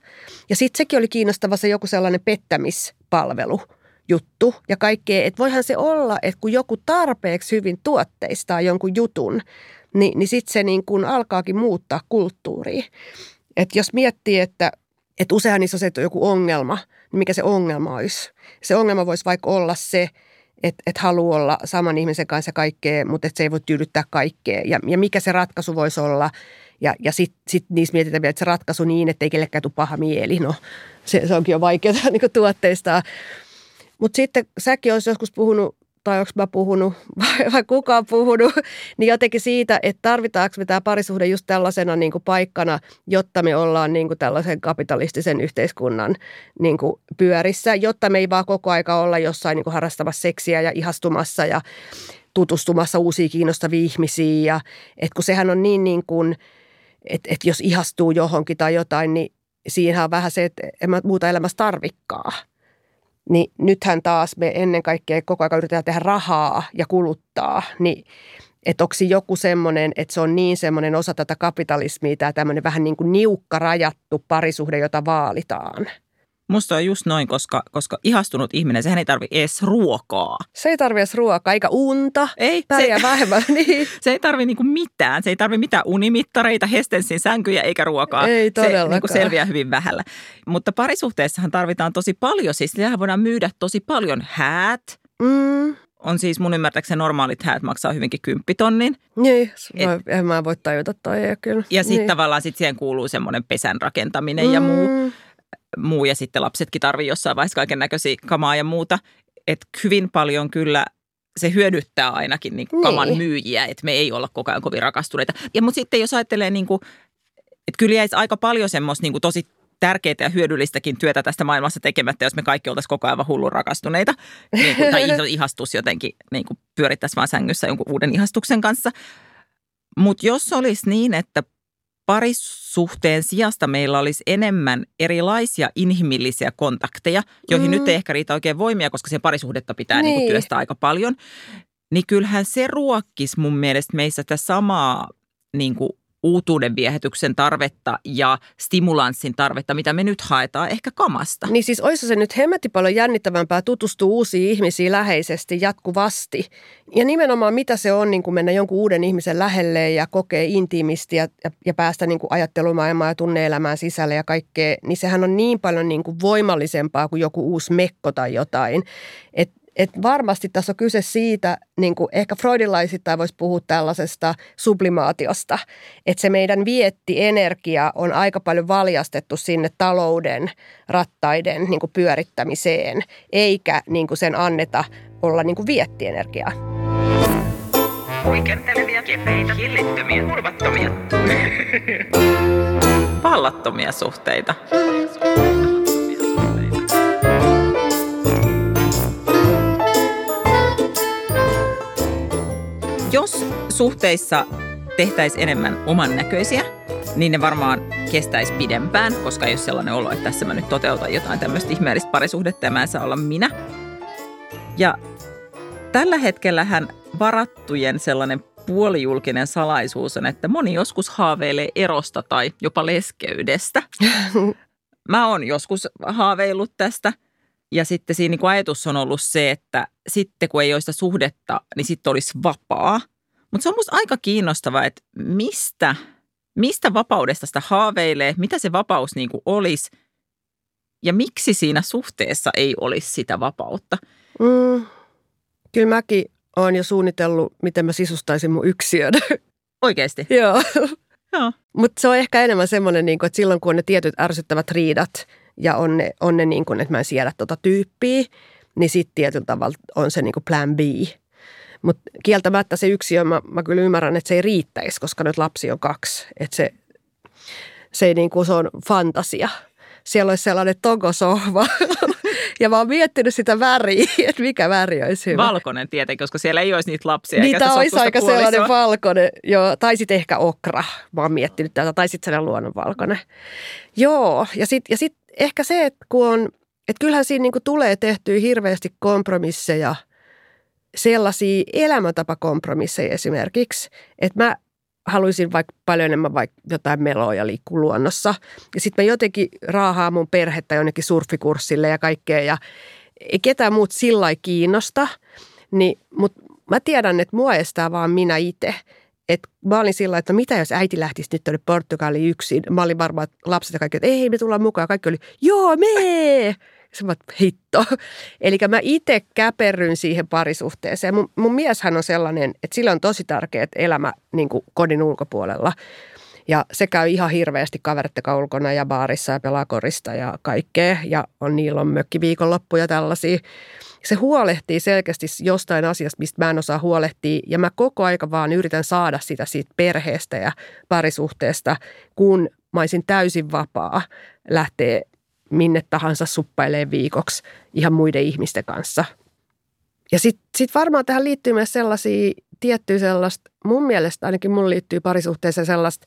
Ja sitten sekin oli kiinnostava se joku sellainen pettämispalvelu – juttu ja kaikkea. Että voihan se olla, että kun joku tarpeeksi hyvin tuotteistaa jonkun jutun, niin, niin sitten se niin kuin alkaakin muuttaa kulttuuria. Että jos miettii, että, että useinhan niissä on se, että on joku ongelma, niin mikä se ongelma olisi? Se ongelma voisi vaikka olla se, että, että haluaa olla saman ihmisen kanssa kaikkea, mutta että se ei voi tyydyttää kaikkea. Ja, ja mikä se ratkaisu voisi olla? Ja, ja sitten sit niissä mietitään vielä, että se ratkaisu niin, että ei kellekään tule paha mieli. No, se, se onkin jo vaikeaa niin tuotteistaa. Mutta sitten säkin olisi joskus puhunut, tai onko mä puhunut, vai, vai kuka on puhunut, niin jotenkin siitä, että tarvitaanko me tämä parisuhde just tällaisena niin kuin paikkana, jotta me ollaan niin kuin tällaisen kapitalistisen yhteiskunnan niin kuin pyörissä, jotta me ei vaan koko aika olla jossain niin kuin harrastamassa seksiä ja ihastumassa ja tutustumassa uusiin kiinnostaviin ihmisiin. Ja, et kun sehän on niin, niin kuin, että et jos ihastuu johonkin tai jotain, niin siinähän on vähän se, että en mä muuta elämässä tarvikkaa. Niin nythän taas me ennen kaikkea koko ajan yritetään tehdä rahaa ja kuluttaa, niin että onko joku semmoinen, että se on niin semmoinen osa tätä kapitalismia, tämä tämmöinen vähän niin kuin niukka rajattu parisuhde, jota vaalitaan – Musta on just noin, koska, koska ihastunut ihminen, sehän ei tarvi edes ruokaa. Se ei tarvi edes ruokaa, eikä unta. Ei. Pärjää se, vähemmän. Niin. Se ei tarvi niinku mitään. Se ei tarvi mitään unimittareita, Hestensin sänkyjä eikä ruokaa. Ei todellakaan. Se niinku selviää hyvin vähällä. Mutta parisuhteessahan tarvitaan tosi paljon. Siis sitähän voidaan myydä tosi paljon. Häät, mm on siis mun ymmärtääkseni normaalit häät maksaa hyvinkin kymppitonnin. Niin, Et, en mä voi tajuta toi kyllä. Ja sitten niin. tavallaan sit siihen kuuluu semmoinen pesän rakentaminen mm. ja muu muu ja sitten lapsetkin tarvii jossain vaiheessa kaiken näköisiä kamaa ja muuta. Että hyvin paljon kyllä se hyödyttää ainakin niin kuin kaman niin. myyjiä, että me ei olla koko ajan kovin rakastuneita. Ja mutta sitten jos ajattelee, niin kuin, että kyllä jäisi aika paljon semmoista niin kuin tosi tärkeää ja hyödyllistäkin työtä tästä maailmassa tekemättä, jos me kaikki oltaisiin koko ajan hullun rakastuneita. Niin kuin, tai ihastus jotenkin niin kuin pyörittäisi vaan sängyssä jonkun uuden ihastuksen kanssa. Mutta jos olisi niin, että parisuhteen sijasta meillä olisi enemmän erilaisia inhimillisiä kontakteja, joihin mm. nyt ei ehkä riitä oikein voimia, koska se parisuhdetta pitää niin. Niin työstää aika paljon, niin kyllähän se ruokkisi mun mielestä meissä tätä samaa niin kuin uutuuden viehätyksen tarvetta ja stimulanssin tarvetta, mitä me nyt haetaan ehkä kamasta. Niin siis olisi se nyt hemmetti paljon jännittävämpää tutustua uusiin ihmisiin läheisesti jatkuvasti. Ja nimenomaan mitä se on niin kuin mennä jonkun uuden ihmisen lähelle ja kokea intiimisti ja, ja, ja päästä niin kuin ajattelumaailmaan ja tunneelämään sisälle ja kaikkea, niin sehän on niin paljon niin kuin voimallisempaa kuin joku uusi mekko tai jotain. Et et varmasti tässä on kyse siitä, niin kuin ehkä freudilaisittain voisi puhua tällaisesta sublimaatiosta, että se meidän viettienergia on aika paljon valjastettu sinne talouden rattaiden niin kuin pyörittämiseen, eikä niin kuin sen anneta olla niin kuin viettienergiaa. Huikentelevia, kepeitä, hillittömiä, turvattomia, pallattomia suhteita. Jos suhteissa tehtäisiin enemmän oman näköisiä, niin ne varmaan kestäisi pidempään, koska ei ole sellainen olo, että tässä mä nyt toteutan jotain tämmöistä ihmeellistä parisuhdetta ja mä en saa olla minä. Ja tällä hetkellähän varattujen sellainen puolijulkinen salaisuus on, että moni joskus haaveilee erosta tai jopa leskeydestä. Mä oon joskus haaveillut tästä – ja sitten siinä niin kuin ajatus on ollut se, että sitten kun ei ole sitä suhdetta, niin sitten olisi vapaa. Mutta se on musta aika kiinnostavaa, että mistä, mistä vapaudesta sitä haaveilee, mitä se vapaus niin kuin olisi ja miksi siinä suhteessa ei olisi sitä vapautta. Mm, kyllä mäkin olen jo suunnitellut, miten mä sisustaisin mun yksiön. Oikeasti? Joo. Joo. Mutta se on ehkä enemmän semmoinen, niin että silloin kun on ne tietyt ärsyttävät riidat – ja on ne, on ne niin kuin, että mä en siedä tuota tyyppiä, niin sitten tietyllä tavalla on se niin kuin plan B. Mutta kieltämättä se yksi on, mä, mä kyllä ymmärrän, että se ei riittäisi, koska nyt lapsi on kaksi. Että se, se, ei niin kuin, se on fantasia. Siellä olisi sellainen togosohva. ja mä oon miettinyt sitä väriä, että mikä väri olisi hyvä. Valkoinen tietenkin, koska siellä ei olisi niitä lapsia. Niitä olisi aika puolisoa. sellainen valkoinen, joo. Tai sitten ehkä okra. Mä oon miettinyt tätä. Tai sitten sellainen luonnonvalkoinen. Joo, ja sitten ja sit ehkä se, että kun on, että kyllähän siinä niin tulee tehtyä hirveästi kompromisseja, sellaisia elämäntapakompromisseja esimerkiksi, että mä haluaisin vaikka paljon enemmän vaikka jotain meloa ja liikkua luonnossa. Ja sitten mä jotenkin raahaan mun perhettä jonnekin surfikurssille ja kaikkea ja ei ketään muut sillä kiinnosta. Niin, mutta mä tiedän, että mua estää vaan minä itse että mä olin sillä että mitä jos äiti lähtisi nyt tuonne Portugaliin yksin. Mä olin varmaan, että lapset ja kaikki, että ei me tullaan mukaan. Kaikki oli, joo me! Se mä, hitto. Eli mä itse käperryn siihen parisuhteeseen. Mun, mun mieshän on sellainen, että sillä on tosi tärkeä elämä niin kuin kodin ulkopuolella. Ja se käy ihan hirveästi kaverittekaan ulkona ja baarissa ja pelakorista ja kaikkea. Ja on, niillä on mökkiviikonloppuja tällaisia se huolehtii selkeästi jostain asiasta, mistä mä en osaa huolehtia. Ja mä koko aika vaan yritän saada sitä siitä perheestä ja parisuhteesta, kun mä olisin täysin vapaa lähteä minne tahansa suppailee viikoksi ihan muiden ihmisten kanssa. Ja sitten sit varmaan tähän liittyy myös sellaisia tiettyjä sellaista, mun mielestä ainakin mun liittyy parisuhteeseen sellaista,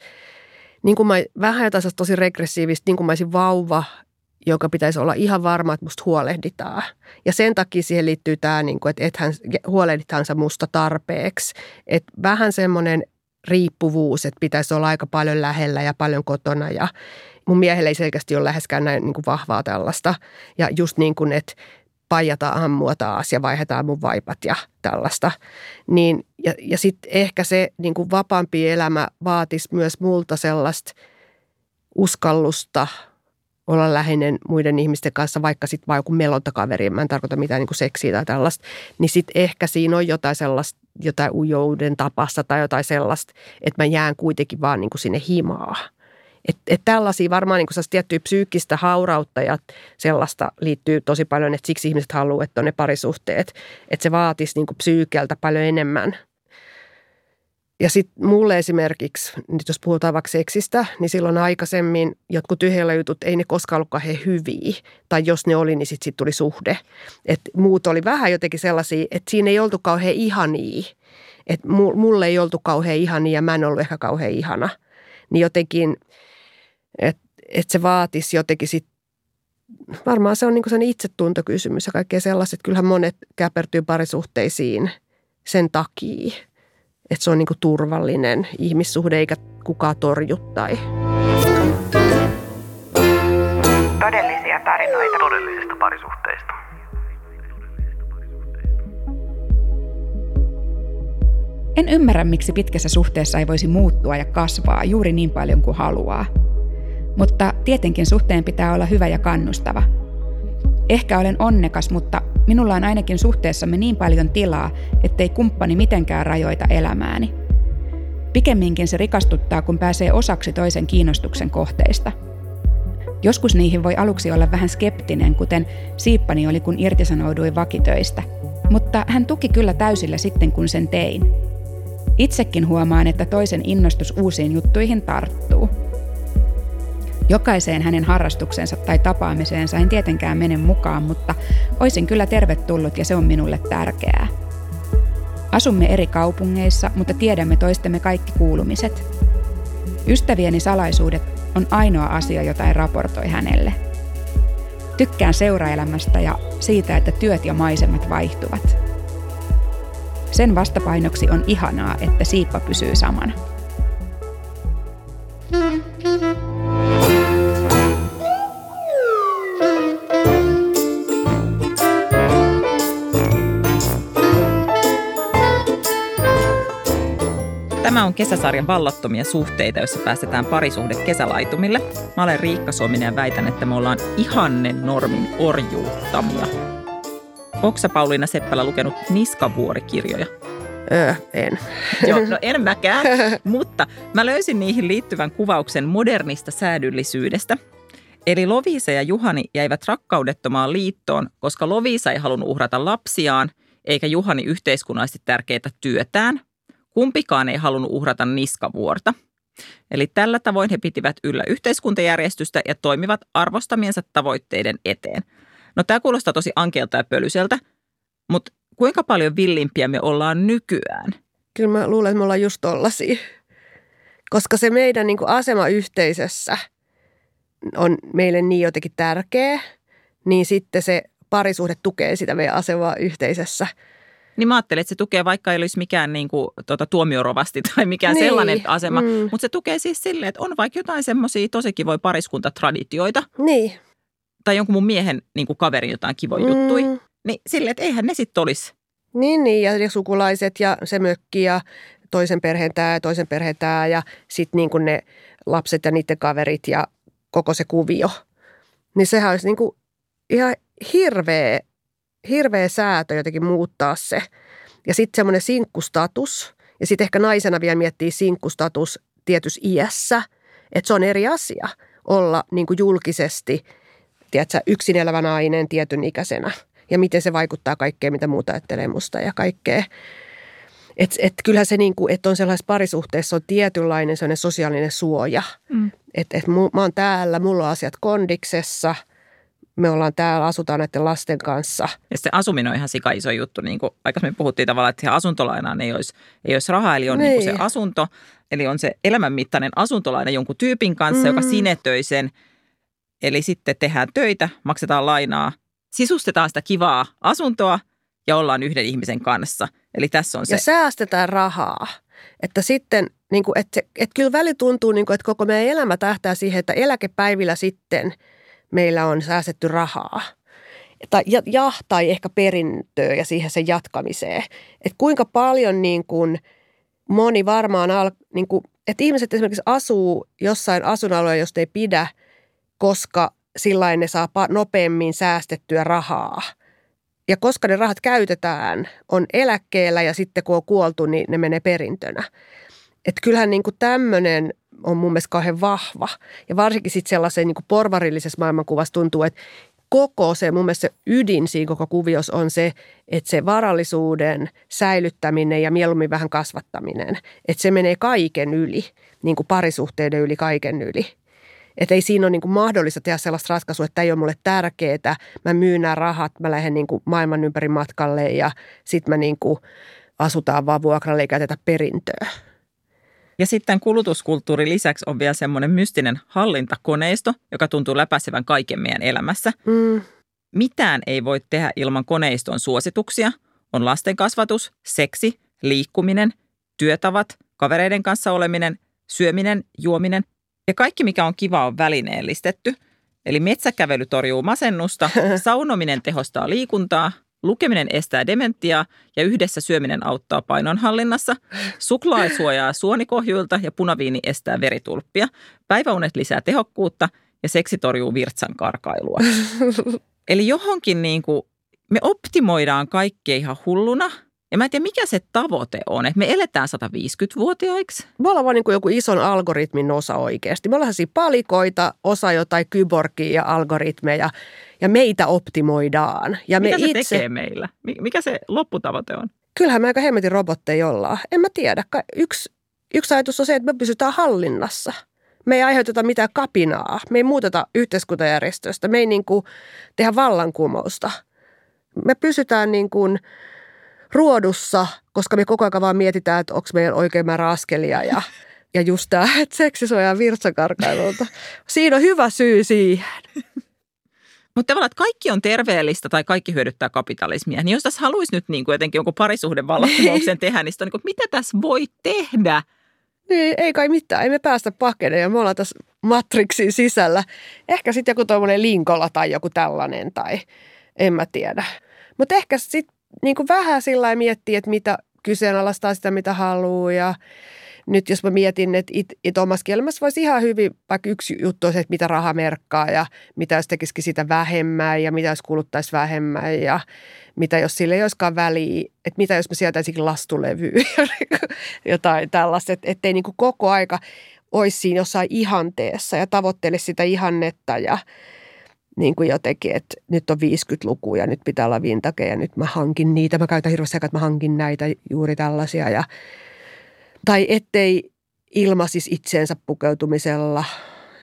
niin kuin mä, vähän jotain tosi regressiivistä, niin kuin mä olisin vauva joka pitäisi olla ihan varma, että musta huolehditaan. Ja sen takia siihen liittyy tämä, niin kuin, että ethän huolehdithansa musta tarpeeksi. Että vähän semmoinen riippuvuus, että pitäisi olla aika paljon lähellä ja paljon kotona ja mun miehelle ei selkeästi ole läheskään näin niin kuin vahvaa tällaista. Ja just niin kuin, että paijataan ammua taas ja vaihdetaan mun vaipat ja tällaista. Niin, ja ja sitten ehkä se niin kuin vapaampi elämä vaatisi myös multa sellaista uskallusta – olla läheinen muiden ihmisten kanssa, vaikka sitten vaan joku melontakaveri, mä en tarkoita mitään niin kuin seksiä tai tällaista, niin sitten ehkä siinä on jotain sellaista, jotain ujouden tapassa tai jotain sellaista, että mä jään kuitenkin vaan niin kuin sinne himaa. Että et tällaisia varmaan niin kuin tiettyä psyykkistä haurautta ja sellaista liittyy tosi paljon, että siksi ihmiset haluaa, että on ne parisuhteet. Että se vaatisi niin kuin psyykeltä paljon enemmän – ja sitten mulle esimerkiksi, nyt jos puhutaan vaikka seksistä, niin silloin aikaisemmin jotkut tyhjällä jutut, ei ne koskaan ollut kauhean hyviä. Tai jos ne oli, niin sitten sit tuli suhde. Et muut oli vähän jotenkin sellaisia, että siinä ei oltu kauhean ihania. Että mulle ei oltu kauhean ihania ja mä en ollut ehkä kauhean ihana. niin jotenkin, että et se vaatisi jotenkin sit, varmaan se on niin sen itsetuntokysymys ja kaikkea sellaiset. Kyllähän monet käpertyy parisuhteisiin sen takia, että se on niin turvallinen ihmissuhde eikä kukaan torju tai... Todellisia tarinoita todellisista parisuhteista. En ymmärrä, miksi pitkässä suhteessa ei voisi muuttua ja kasvaa juuri niin paljon kuin haluaa. Mutta tietenkin suhteen pitää olla hyvä ja kannustava. Ehkä olen onnekas, mutta minulla on ainakin suhteessamme niin paljon tilaa, ettei kumppani mitenkään rajoita elämääni. Pikemminkin se rikastuttaa, kun pääsee osaksi toisen kiinnostuksen kohteista. Joskus niihin voi aluksi olla vähän skeptinen, kuten siippani oli, kun irtisanouduin vakitöistä. Mutta hän tuki kyllä täysillä sitten, kun sen tein. Itsekin huomaan, että toisen innostus uusiin juttuihin tarttuu. Jokaiseen hänen harrastuksensa tai tapaamiseensa en tietenkään mene mukaan, mutta oisin kyllä tervetullut ja se on minulle tärkeää. Asumme eri kaupungeissa, mutta tiedämme toistemme kaikki kuulumiset. Ystävieni salaisuudet on ainoa asia, jota en raportoi hänelle. Tykkään seuraelämästä ja siitä, että työt ja maisemat vaihtuvat. Sen vastapainoksi on ihanaa, että siippa pysyy samana. Kesäsarjan vallattomia suhteita, joissa päästetään parisuhde kesälaitumille. Mä olen Riikka Suominen ja väitän, että me ollaan ihanne normin orjuuttamia. Onko Pauliina Seppälä lukenut Niskavuorikirjoja? Öö, en. Joo, no en mäkään, mutta mä löysin niihin liittyvän kuvauksen modernista säädyllisyydestä. Eli Lovisa ja Juhani jäivät rakkaudettomaan liittoon, koska Lovisa ei halunnut uhrata lapsiaan, eikä Juhani yhteiskunnallisesti tärkeitä työtään – Kumpikaan ei halunnut uhrata niskavuorta. Eli tällä tavoin he pitivät yllä yhteiskuntajärjestystä ja toimivat arvostamiensa tavoitteiden eteen. No tämä kuulostaa tosi ankeelta ja pölyseltä, mutta kuinka paljon villimpiä me ollaan nykyään? Kyllä mä luulen, että me ollaan just tollasia. Koska se meidän niin asema yhteisössä on meille niin jotenkin tärkeä, niin sitten se parisuhde tukee sitä meidän asemaa yhteisössä – niin mä ajattelin, että se tukee, vaikka ei olisi mikään niin kuin, tuota, tuomiorovasti tai mikään niin. sellainen asema, mm. mutta se tukee siis silleen, että on vaikka jotain semmoisia tosi kivoja pariskuntatraditioita. Niin. Tai jonkun mun miehen niin kuin kaverin jotain kivoja mm. juttui. Niin silleen, että eihän ne sitten olisi. Niin, niin, ja, ja sukulaiset ja se mökki ja toisen perheen tämä ja toisen perheen tämä ja sitten niin kuin ne lapset ja niiden kaverit ja koko se kuvio. Niin sehän olisi niin kuin ihan hirveä hirveä säätö jotenkin muuttaa se. Ja sitten semmoinen sinkkustatus, ja sitten ehkä naisena vielä miettii sinkkustatus tietyssä iässä, että se on eri asia olla niin kuin julkisesti, tiedätkö, yksin elävä nainen tietyn ikäisenä. Ja miten se vaikuttaa kaikkeen, mitä muuta ajattelee musta ja kaikkea. Että et kyllähän se, niin kuin, että on sellaisessa parisuhteessa on tietynlainen sellainen sosiaalinen suoja. Mm. Että et mä oon täällä, mulla on asiat kondiksessa – me ollaan täällä, asutaan näiden lasten kanssa. Ja se asuminen on ihan sika iso juttu, niin kuin aikaisemmin puhuttiin tavallaan, että asuntolainaan ei olisi, ei olisi rahaa, eli on niin. Niin se asunto, eli on se elämänmittainen asuntolaina jonkun tyypin kanssa, mm. joka sinetöi sen. Eli sitten tehdään töitä, maksetaan lainaa, sisustetaan sitä kivaa asuntoa ja ollaan yhden ihmisen kanssa. Eli tässä on se. Ja säästetään rahaa. Että sitten, niin kuin, että, että kyllä väli tuntuu, niin kuin, että koko meidän elämä tähtää siihen, että eläkepäivillä sitten – meillä on säästetty rahaa. Tai, ja, ja, tai ehkä perintöä ja siihen sen jatkamiseen. Että kuinka paljon niin kuin moni varmaan, al, niin kuin, että ihmiset esimerkiksi asuu jossain asuinalueella, josta ei pidä, koska sillä ne saa nopeammin säästettyä rahaa. Ja koska ne rahat käytetään, on eläkkeellä ja sitten kun on kuoltu, niin ne menee perintönä. Että kyllähän niin tämmöinen on mun mielestä kauhean vahva. Ja varsinkin sitten sellaiseen niin porvarillisessa maailmankuvassa tuntuu, että koko se, mun mielestä se ydin siinä koko kuvios on se, että se varallisuuden säilyttäminen ja mieluummin vähän kasvattaminen, että se menee kaiken yli, niin kuin parisuhteiden yli, kaiken yli. Että ei siinä ole niin kuin mahdollista tehdä sellaista ratkaisua, että tämä ei ole mulle tärkeää, mä myyn nämä rahat, mä lähden niin kuin maailman ympäri matkalle ja sitten mä niin kuin asutaan vaan vuokralle eikä tätä perintöä. Ja sitten kulutuskulttuurin lisäksi on vielä semmoinen mystinen hallintakoneisto, joka tuntuu läpäisevän kaiken meidän elämässä. Mm. Mitään ei voi tehdä ilman koneiston suosituksia. On lasten kasvatus, seksi, liikkuminen, työtavat, kavereiden kanssa oleminen, syöminen, juominen ja kaikki mikä on kiva on välineellistetty. Eli metsäkävely torjuu masennusta, saunominen tehostaa liikuntaa, lukeminen estää dementiaa ja yhdessä syöminen auttaa painonhallinnassa. Suklaa suojaa suonikohjuilta ja punaviini estää veritulppia. Päiväunet lisää tehokkuutta ja seksi torjuu virtsan karkailua. Eli johonkin niin kuin, me optimoidaan kaikkea ihan hulluna. Ja mä en tiedä, mikä se tavoite on, että me eletään 150-vuotiaiksi. Me ollaan vaan niin kuin joku ison algoritmin osa oikeasti. Me ollaan siinä palikoita, osa jotain kyborgia ja algoritmeja, ja meitä optimoidaan. Ja Mitä me se itse, tekee meillä? Mi- Mikä se lopputavoite on? Kyllähän me aika hemmetin robotteja ollaan. En mä tiedä. Yksi, yksi ajatus on se, että me pysytään hallinnassa. Me ei aiheuteta mitään kapinaa. Me ei muuteta yhteiskuntajärjestöstä. Me ei niin kuin tehdä vallankumousta. Me pysytään niin kuin ruodussa, koska me koko ajan vaan mietitään, että onko meillä oikein määrä askelia ja, ja just tämä, että seksi virtsakarkailulta. Siinä on hyvä syy siihen. Mutta tavallaan, että kaikki on terveellistä tai kaikki hyödyttää kapitalismia. Niin jos tässä haluaisi nyt niin kuin jotenkin jonkun parisuhden vallankumouksen tehdä, niin on niin kuin, mitä tässä voi tehdä? Niin, ei kai mitään. Ei me päästä pakeneen ja me ollaan tässä matriksin sisällä. Ehkä sitten joku tuommoinen linkolla tai joku tällainen tai en mä tiedä. Mutta ehkä sitten niin vähän sillä miettii, että mitä kyseenalaistaa sitä, mitä haluaa ja nyt jos mä mietin, että it, it omassa kielemmässä voisi ihan hyvin, vaikka yksi juttu on se, että mitä raha merkkaa ja mitä jos tekisikin sitä vähemmän ja mitä jos kuluttaisi vähemmän ja mitä jos sille ei olisikaan väliä, että mitä jos mä sieltäisikin lastulevyä ja jotain tällaista, että ettei niin kuin koko aika olisi siinä jossain ihanteessa ja tavoittele sitä ihannetta ja niin kuin jotenkin, että nyt on 50-luku ja nyt pitää olla vintage ja nyt mä hankin niitä. Mä käytän hirveästi aikaa, että mä hankin näitä juuri tällaisia ja tai ettei ilmaisisi itseensä pukeutumisella.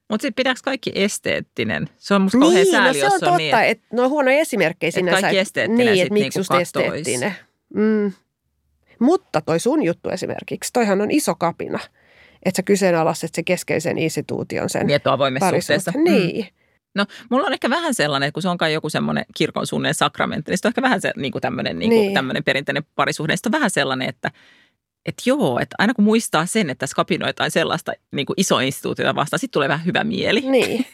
Mutta sitten pitääkö kaikki esteettinen? Se on musta Niin, no sääli, se jos on on niin, totta, että että no huonoja esimerkkejä sinänsä. kaikki esteettinen Niin, että miksi niinku just esteettinen. Mm. Mutta toi sun juttu esimerkiksi, toihan on iso kapina. Että sä kyseenalaistat se keskeisen instituution sen niin, on avoimessa suhteessa. Mm. Niin. No, mulla on ehkä vähän sellainen, että kun se on kai joku semmoinen kirkon suunneen sakramentti, niin se on ehkä vähän se, niin kuin tämmöinen, niin kuin, Niin. tämmöinen perinteinen parisuhde. Sitten on vähän sellainen, että, että joo, että aina kun muistaa sen, että tässä kapinoitaan sellaista niin kuin isoa instituutiota vastaan, sitten tulee vähän hyvä mieli. Niin.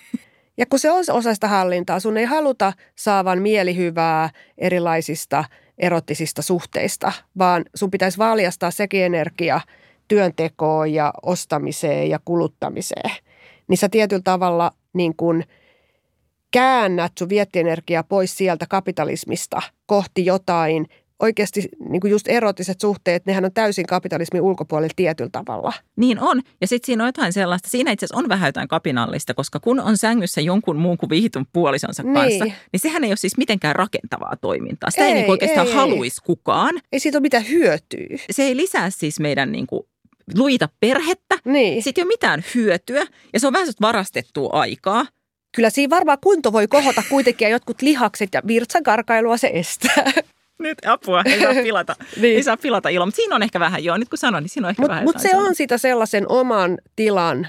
Ja kun se on osa sitä hallintaa, sun ei haluta saavan mielihyvää erilaisista erottisista suhteista, vaan sun pitäisi valjastaa sekin energia työntekoon ja ostamiseen ja kuluttamiseen. Niin sä tietyllä tavalla niin kuin käännät sun viettienergiaa pois sieltä kapitalismista kohti jotain. Oikeasti niin kuin just erottiset suhteet, nehän on täysin kapitalismin ulkopuolella tietyllä tavalla. Niin on. Ja sitten siinä on jotain sellaista, siinä itse asiassa on vähän jotain kapinallista, koska kun on sängyssä jonkun muun kuin viihtun puolisonsa Niin. kanssa, niin sehän ei ole siis mitenkään rakentavaa toimintaa. Sitä ei, Ei, niin kuin oikeastaan ei, ei. haluaisi kukaan. Ei siitä ole mitään hyötyä. Se ei lisää siis meidän niin kuin luita perhettä. Niin. Sitten ei ole mitään hyötyä ja se on vähän varastettua aikaa. Kyllä siinä varmaan kunto voi kohota kuitenkin ja jotkut lihakset ja virtsakarkailua se estää. Nyt apua, ei saa pilata, Niin. ei saa pilata ilon. Mutta siinä on ehkä vähän, joo, nyt kun sanoin, niin siinä on ehkä Mutta vähän mut jotain se on sellaista. sitä sellaisen oman tilan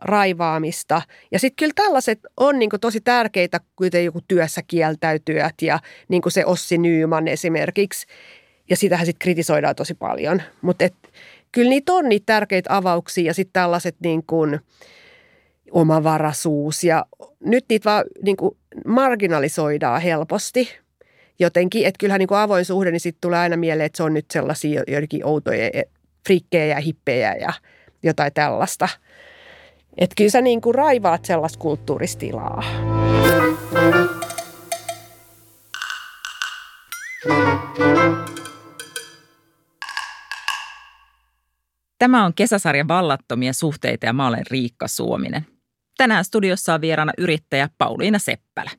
raivaamista. Ja sitten kyllä tällaiset on niinku tosi tärkeitä, kuten joku työssä kieltäytyjät ja niinku se Ossi Nyyman esimerkiksi. Ja sitähän sitten kritisoidaan tosi paljon. Mutta kyllä niitä on niitä tärkeitä avauksia ja sitten tällaiset niin kuin omavaraisuus. Ja nyt niitä vaan niin kuin marginalisoidaan helposti jotenkin. Että kyllähän niin kuin avoin suhde, niin sitten tulee aina mieleen, että se on nyt sellaisia joidenkin outoja e, frikkejä ja hippejä ja jotain tällaista. Että kyllä sä niin kuin raivaat sellaista kulttuuristilaa. Tämä on kesäsarja Vallattomia suhteita ja mä olen Riikka Suominen. Tänään studiossa on vieraana yrittäjä Pauliina Seppälä.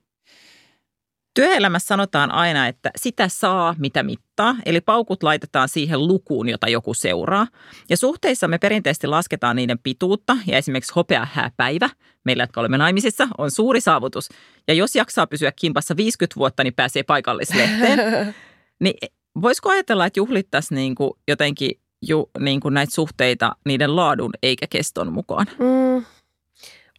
Työelämässä sanotaan aina, että sitä saa, mitä mittaa, eli paukut laitetaan siihen lukuun, jota joku seuraa. Ja suhteissa me perinteisesti lasketaan niiden pituutta, ja esimerkiksi hopeahääpäivä, meillä jotka olemme naimisissa, on suuri saavutus. Ja jos jaksaa pysyä kimpassa 50 vuotta, niin pääsee paikallislehteen. Niin voisiko ajatella, että juhlittaisiin niin kuin jotenkin ju, niin kuin näitä suhteita niiden laadun eikä keston mukaan. Mm.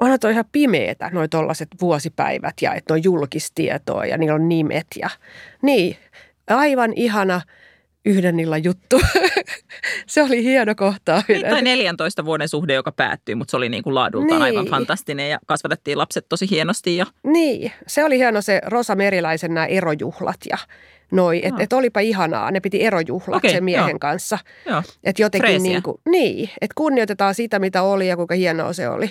Onhan toi ihan pimeetä, noi tollaset vuosipäivät ja että on julkistietoa ja niillä on nimet ja niin, aivan ihana yhden illan juttu. se oli hieno kohtaaminen. Niin, tai 14 vuoden suhde, joka päättyi, mutta se oli niin kuin laadultaan Niin. aivan fantastinen ja kasvatettiin lapset tosi hienosti. Ja Niin, se oli hieno se Rosa Meriläisen nämä erojuhlat ja noi, että et olipa ihanaa. Ne piti erojuhlat Okei, sen miehen joo. kanssa. joo, Että jotenkin Freesiä. niin, kuin, niin että kunnioitetaan sitä, mitä oli ja kuinka hienoa se oli.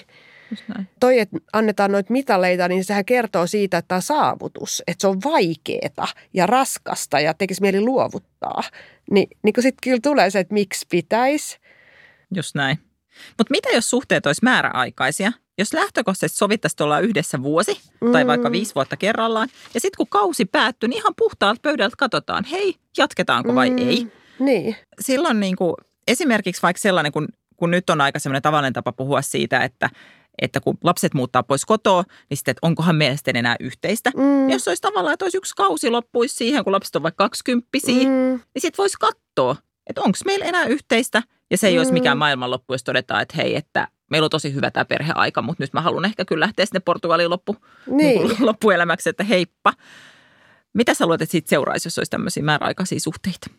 Toi, että annetaan noita mitaleita, niin sehän kertoo siitä, että tämä saavutus. Että se on vaikeeta ja raskasta ja tekisi mieli luovuttaa. Ni, niin kun sitten kyllä tulee se, että miksi pitäisi. Just näin. Mutta mitä jos suhteet olisi määräaikaisia? Jos lähtökohtaisesti sovittaisiin olla yhdessä vuosi tai Mm. vaikka viisi vuotta kerrallaan, ja sitten kun kausi päättyy, niin ihan puhtaalta pöydältä katsotaan, hei, jatketaanko vai Mm, ei. Niin, Silloin niin kuin, esimerkiksi vaikka sellainen, kun, kun nyt on aika semmoinen tavallinen tapa puhua siitä, että, että kun lapset muuttaa pois kotoa, niin sitten, että onkohan meidän sitten enää yhteistä. mm, Jos olisi tavallaan, että olisi yksi kausi loppuisi siihen, kun lapset on vaikka kaksikymppisiä, mm, niin sitten voisi katsoa, että onko meillä enää yhteistä. Ja se ei mm. olisi mikään maailmanloppu, jos todetaan, että hei, että meillä on tosi hyvä tämä perheaika, mutta nyt mä haluan ehkä kyllä lähteä sinne Portugaliin loppu, niin. niin. loppuelämäksi, että heippa. Mitä sä luulet, että siitä seuraisi, jos olisi tämmöisiä määräaikaisia suhteita?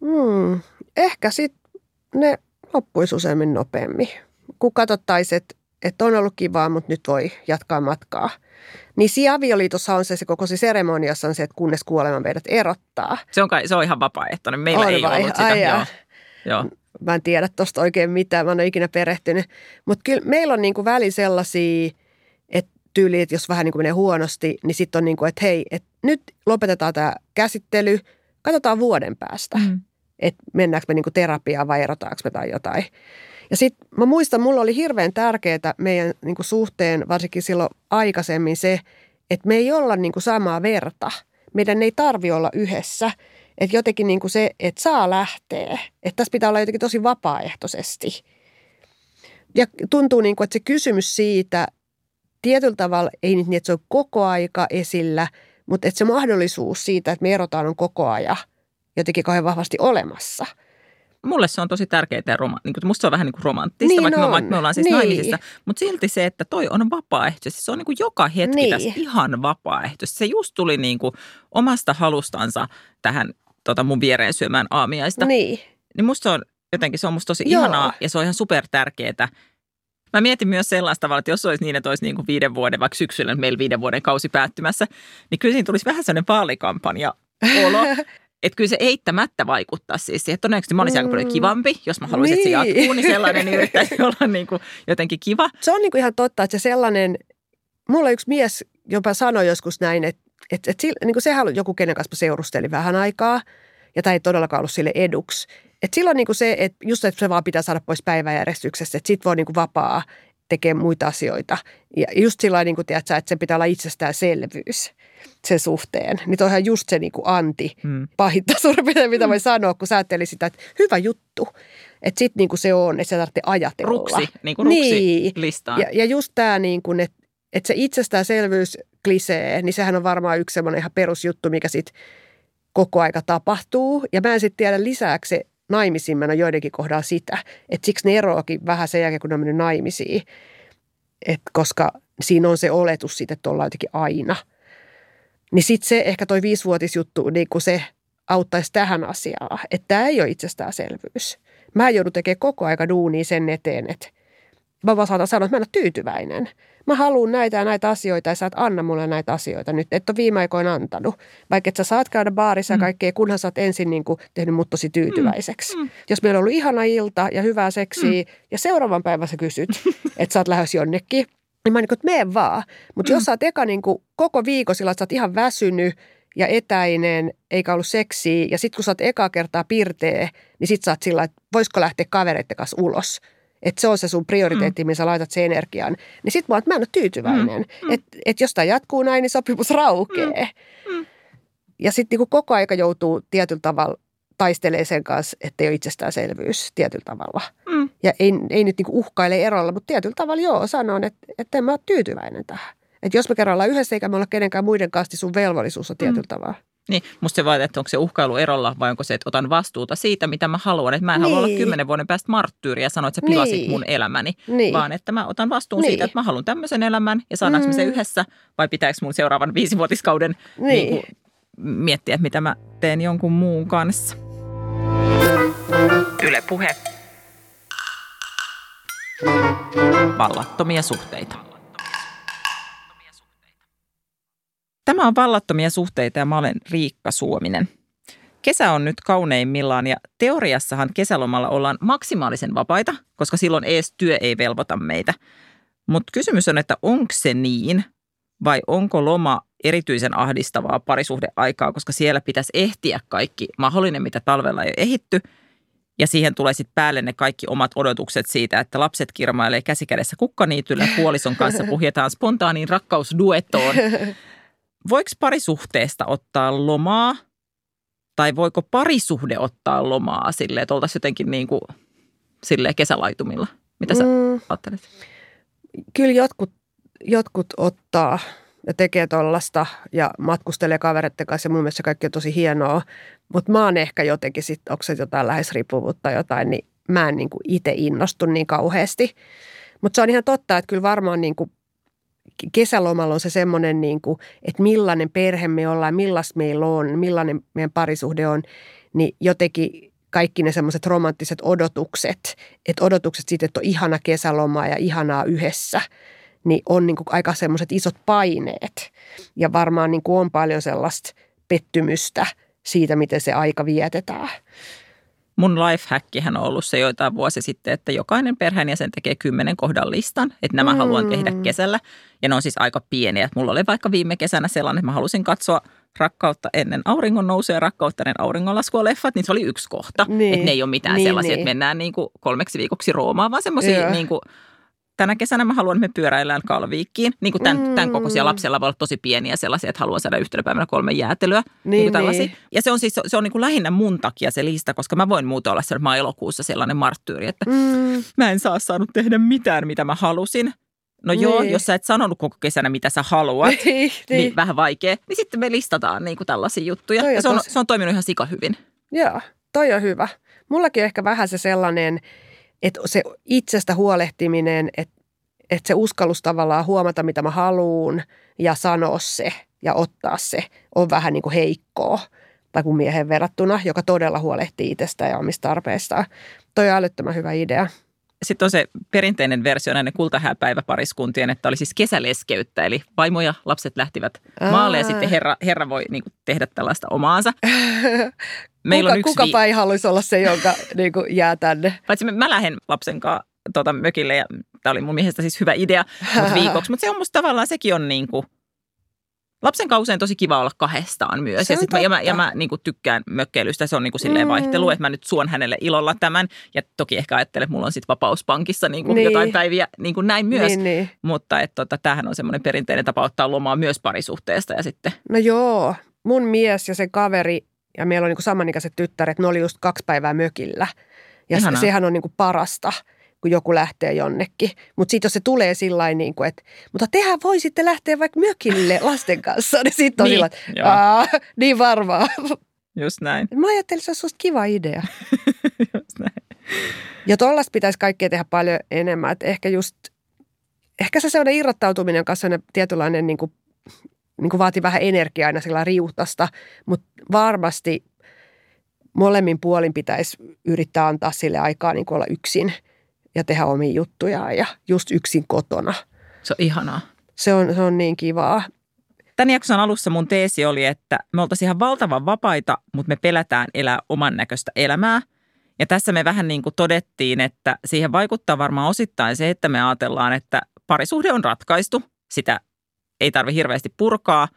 Mm, ehkä sitten ne loppuisi useammin nopeammin. Kun katsottaisiin, että, että on ollut kivaa, mutta nyt voi jatkaa matkaa. Niin siinä avioliitossa on se, se koko se seremoniassa on se, että kunnes kuolema meidät erottaa. Se on, kai, se on ihan vapaaehtoinen. Meillä On ei vai? ollut sitä. Ai joo. Joo. Mä en tiedä tuosta oikein mitään, mä en ole ikinä perehtynyt. Mutta kyllä meillä on niinku väli sellaisia, että tyyli, että jos vähän niinku menee huonosti, niin sitten on niin kuin, että hei, että nyt lopetetaan tämä käsittely, katsotaan vuoden päästä. Mm. että mennäänkö me niinku terapiaan vai erotaanko me tai jotain. Ja sitten mä muistan, mulla oli hirveän tärkeää meidän niinku suhteen, varsinkin silloin aikaisemmin se, että me ei olla niinku samaa verta. Meidän ei tarvi olla yhdessä. Että jotenkin niinku se, että saa lähteä. Että tässä pitää olla jotenkin tosi vapaaehtoisesti. Ja tuntuu, niinku, että se kysymys siitä tietyllä tavalla, ei niin, että se on koko aika esillä, mutta että se mahdollisuus siitä, että me erotaan on koko ajan jotenkin kauhean vahvasti olemassa. Mulle se on tosi tärkeää ja roma, niin kuin, musta se on vähän niin kuin romanttista, Niin vaikka, on. Me, vaikka me ollaan siis Niin. naimisissa. Mutta silti se, että toi on vapaaehtoisesti, se on niin kuin joka hetki Niin. tässä ihan vapaaehtoisesti. Se just tuli niin kuin omasta halustansa tähän tota mun viereen syömään aamiaista. Niin. Niin musta se on jotenkin, se on musta tosi Joo. ihanaa ja se on ihan super tärkeää. Mä mietin myös sellaista tavalla, että jos olisi niin, että olisi niin kuin viiden vuoden, vaikka syksyllä meillä viiden vuoden kausi päättymässä, niin kyllä siinä tulisi vähän sellainen vaalikampanja olo. Että kyllä se eittämättä vaikuttaa siis siihen. Todennäköisesti mä olisin aika paljon Mm. kivampi, jos mä haluaisin, että se Niin. jatkuu, niin sellainen niin yrittäisi olla niin kuin jotenkin kiva. Se on niinku ihan totta, että se sellainen, mulla yksi mies jopa sanoi joskus näin, että, että, että niin kuin sehän oli joku, kenen kanssa mä seurustelin vähän aikaa, ja tämä ei todellakaan ollut sille eduksi. Että silloin niin kuin se, että just että se vaan pitää saada pois päiväjärjestyksestä, että sit voi niin kuin vapaa tekee muita asioita. Ja just sillä niin kuin, tiedätkö, että se pitää olla itsestäänselvyys sen suhteen. Niin toihan just se niin kuin anti Mm. pahinta suurin piirtein, mitä voi sanoa, kun sä ajattelit sitä, että hyvä juttu. Että sit niin kuin se on, että sä tarvitsee ajatella. Ruksi, niin kuin ruksi Niin. listaan. Ja, ja just tämä, niin kuin, että, että se itsestäänselvyys klisee, niin sehän on varmaan yksi semmoinen ihan perusjuttu, mikä sitten koko aika tapahtuu. Ja mä en sitten tiedä lisääkö se naimisiin meno joidenkin kohdalla sitä, että siksi ne eroakin vähän sen jälkeen, kun ne on mennyt naimisiin. Et koska siinä on se oletus siitä, että ollaan jotenkin aina. Niin sitten se ehkä toi viisivuotisjuttu, niin kuin se auttaisi tähän asiaan, että tämä ei ole itsestäänselvyys. Mä joudun tekemään koko aika duunia sen eteen, että mä vaan saatan sanoa, että mä en ole tyytyväinen. Mä haluan näitä ja näitä asioita ja sä et anna mulle näitä asioita nyt. Et ole viime aikoina antanut. Vaikka et sä saat käydä baarissa ja Mm. kaikkea, kunhan sä oot ensin niin kuin tehnyt mut tosi tyytyväiseksi. Mm. Jos meillä on ollut ihana ilta ja hyvää seksiä ja seuraavan päivän sä kysyt, että sä oot lähes jonnekin, niin mä oon niin kuin, että mene vaan. Mutta jos sä oot eka niin kuin koko viikon sillä, että sä oot ihan väsynyt ja etäinen, eikä ollut seksiä, ja sitten kun sä oot ekaa kertaa pirtee, niin sit sä oot sillä, että voisiko lähteä kavereiden kanssa ulos. Että se on se sun prioriteetti, mihin sä laitat sen energian. Niin sit mä oon, että mä en ole tyytyväinen. Mm. Että et jos tämä jatkuu näin, niin sopimus raukee. Mm. Ja sitten niinku koko aika joutuu tietyllä tavalla taistelee sen kanssa, että ei ole itsestäänselvyys tietyllä tavalla. Mm. Ja ei, ei nyt niinku uhkaile erolla, mutta tietyllä tavalla joo, sanon, että, että en mä ole tyytyväinen tähän. Että jos me kerran ollaan yhdessä eikä me olla kenenkään muiden kanssa, niin sun velvollisuus on tietyllä tavalla. Niin, musta se vaan, että onko se uhkailu erolla vai onko se, että otan vastuuta siitä, mitä mä haluan. Että mä en niin. halua olla Niin. kymmenen vuoden päästä marttyyri ja sanoa, että sä pilasit Niin. mun elämäni. Niin. Vaan että mä otan vastuun Niin. siitä, että mä haluan tämmöisen elämän ja saadaanko me se Mm. yhdessä vai pitääkö mun seuraavan viisivuotiskauden Niin. niin kuin, miettiä, että mitä mä teen jonkun muun kanssa. Yle Puhe. Vallattomia suhteita. Tämä on Vallattomia suhteita ja mä olen Riikka Suominen. Kesä on nyt kauneimmillaan ja teoriassahan kesälomalla ollaan maksimaalisen vapaita, koska silloin ees työ ei velvoita meitä. Mutta kysymys on, että onko se niin vai onko loma erityisen ahdistavaa parisuhdeaikaa, koska siellä pitäisi ehtiä kaikki mahdollinen, mitä talvella ei ole ehitty. Ja siihen tulee sitten päälle ne kaikki omat odotukset siitä, että lapset kirmailee käsikädessä kukkaniityllä, puolison kanssa puhjetaan spontaaniin rakkausduettoon. Voiko parisuhteesta ottaa lomaa tai voiko parisuhde ottaa lomaa silleen, että oltaisiin jotenkin niin kuin silleen kesälaitumilla? Mitä sä Mm, ajattelet? kyllä jotkut, jotkut ottaa ja tekee tollasta ja matkustelee kavereiden kanssa ja mun mielestä kaikki on tosi hienoa. Mutta mä oon ehkä jotenkin sit, onko se jotain läheisriippuvuutta tai jotain, niin mä en niinku itse innostu niin kauheasti. Mutta se on ihan totta, että kyllä varmaan niinku kesälomalla on se semmoinen, niinku, että millainen perhe me ollaan, millaista meillä on, millainen meidän parisuhde on, niin jotenkin kaikki ne semmoiset romanttiset odotukset, että odotukset siitä, että on ihana kesäloma ja ihanaa yhdessä, niin on niin kuin aika semmoiset isot paineet. Ja varmaan niin kuin on paljon sellaista pettymystä siitä, miten se aika vietetään. Mun lifehackihän on ollut se joitain vuosi sitten, että jokainen perheenjäsen tekee kymmenen kohdan listan, että nämä Mm. haluan tehdä kesällä. Ja ne on siis aika pieniä. Mulla oli vaikka viime kesänä sellainen, että mä halusin katsoa rakkautta ennen auringon nousua ja rakkautta ennen auringonlaskua leffat, niin se oli yksi kohta. Niin. Että ne ei ole mitään Niin, sellaisia, niin. että mennään niin kuin kolmeksi viikoksi Roomaan, vaan semmoisia niin kuin tänä kesänä mä haluan, että me pyöräillään Kalviikkiin. Niin kuin tämän, Mm. tämän kokoisia lapsella voi olla tosi pieniä sellaisia, että haluan saada yhtenä päivänä kolme jäätelyä. Niin, Niin, niin. Ja se on siis se on niin kuin lähinnä mun takia se lista, koska mä voin muuten olla oon elokuussa sellainen marttyyri, että Mm, mä en saa saanut tehdä mitään, mitä mä halusin. No joo, Niin. jos sä et sanonut koko kesänä, mitä sä haluat, niin, niin. niin. vähän vaikea, niin sitten me listataan niin kuin tällaisia juttuja. Toi Ja se on, tosi- se on toiminut ihan sika hyvin. Joo, toi on hyvä. Mullakin on ehkä vähän se sellainen, että se itsestä huolehtiminen, että, että se uskallus tavallaan huomata, mitä mä haluun ja sanoa se ja ottaa se on vähän niin kuin heikkoa tai kuin miehen verrattuna, joka todella huolehtii itsestä ja omista tarpeistaan. Toi on älyttömän hyvä idea. Sitten on se perinteinen versio näiden kultahääpäiväpariskuntien, että oli siis kesäleskeyttä, eli vaimo ja lapset lähtivät maalle ja sitten herra, herra voi niin kuin tehdä tällaista omaansa. Meillä kuka, on yksi kukapa ei haluaisi olla se, jonka niin kuin jää tänne. Paitsi mä, mä lähden lapsen kanssa tota, mökille ja tämä oli mun mielestä siis hyvä idea mut viikoksi. Mutta se on musta tavallaan, sekin on niin kuin, lapsen kanssa usein tosi kiva olla kahdestaan myös. Se ja, on sit mä, ja mä, ja mä niin kuin tykkään mökkeilystä, se on niin kuin silleen Mm. vaihtelu, että mä nyt suon hänelle ilolla tämän. Ja toki ehkä ajattelen, että mulla on sitten vapauspankissa niin kuin Niin. jotain päiviä niin kuin näin myös. Niin, niin. Mutta että tota, tämähän on semmoinen perinteinen tapa ottaa lomaa myös parisuhteesta ja sitten No joo, mun mies ja sen kaveri, ja meillä on niin samanikäiset tyttäret, ne oli just kaksi päivää mökillä. Ja se, Ihanaa. sehän on niin kuin parasta, kun joku lähtee jonnekin. Mutta sitten jos se tulee sillä niin että mutta tehän voisitte lähteä vaikka mökille lasten kanssa, niin sitten on Niin, sillä että joo. "Aa, niin varmaan. just näin. Mä ajattelin, että se olisi susta kiva idea. just näin. Ja tuollaista pitäisi kaikkea tehdä paljon enemmän. Että ehkä just, ehkä se sellainen irrottautuminen on kanssa sellainen tietynlainen niin kuin, niin kuin vaatii vähän energiaa aina sillä riutasta, mutta varmasti molemmin puolin pitäisi yrittää antaa sille aikaa niin kuin olla yksin ja tehdä omia juttujaan ja just yksin kotona. Se on ihanaa. Se on, se on niin kivaa. Tämän jakson alussa mun teesi oli, että me oltaisiin ihan valtavan vapaita, mutta me pelätään elää oman näköistä elämää. Ja tässä me vähän niin kuin todettiin, että siihen vaikuttaa varmaan osittain se, että me ajatellaan, että parisuhde on ratkaistu. Sitä ei tarvi hirveästi purkaa.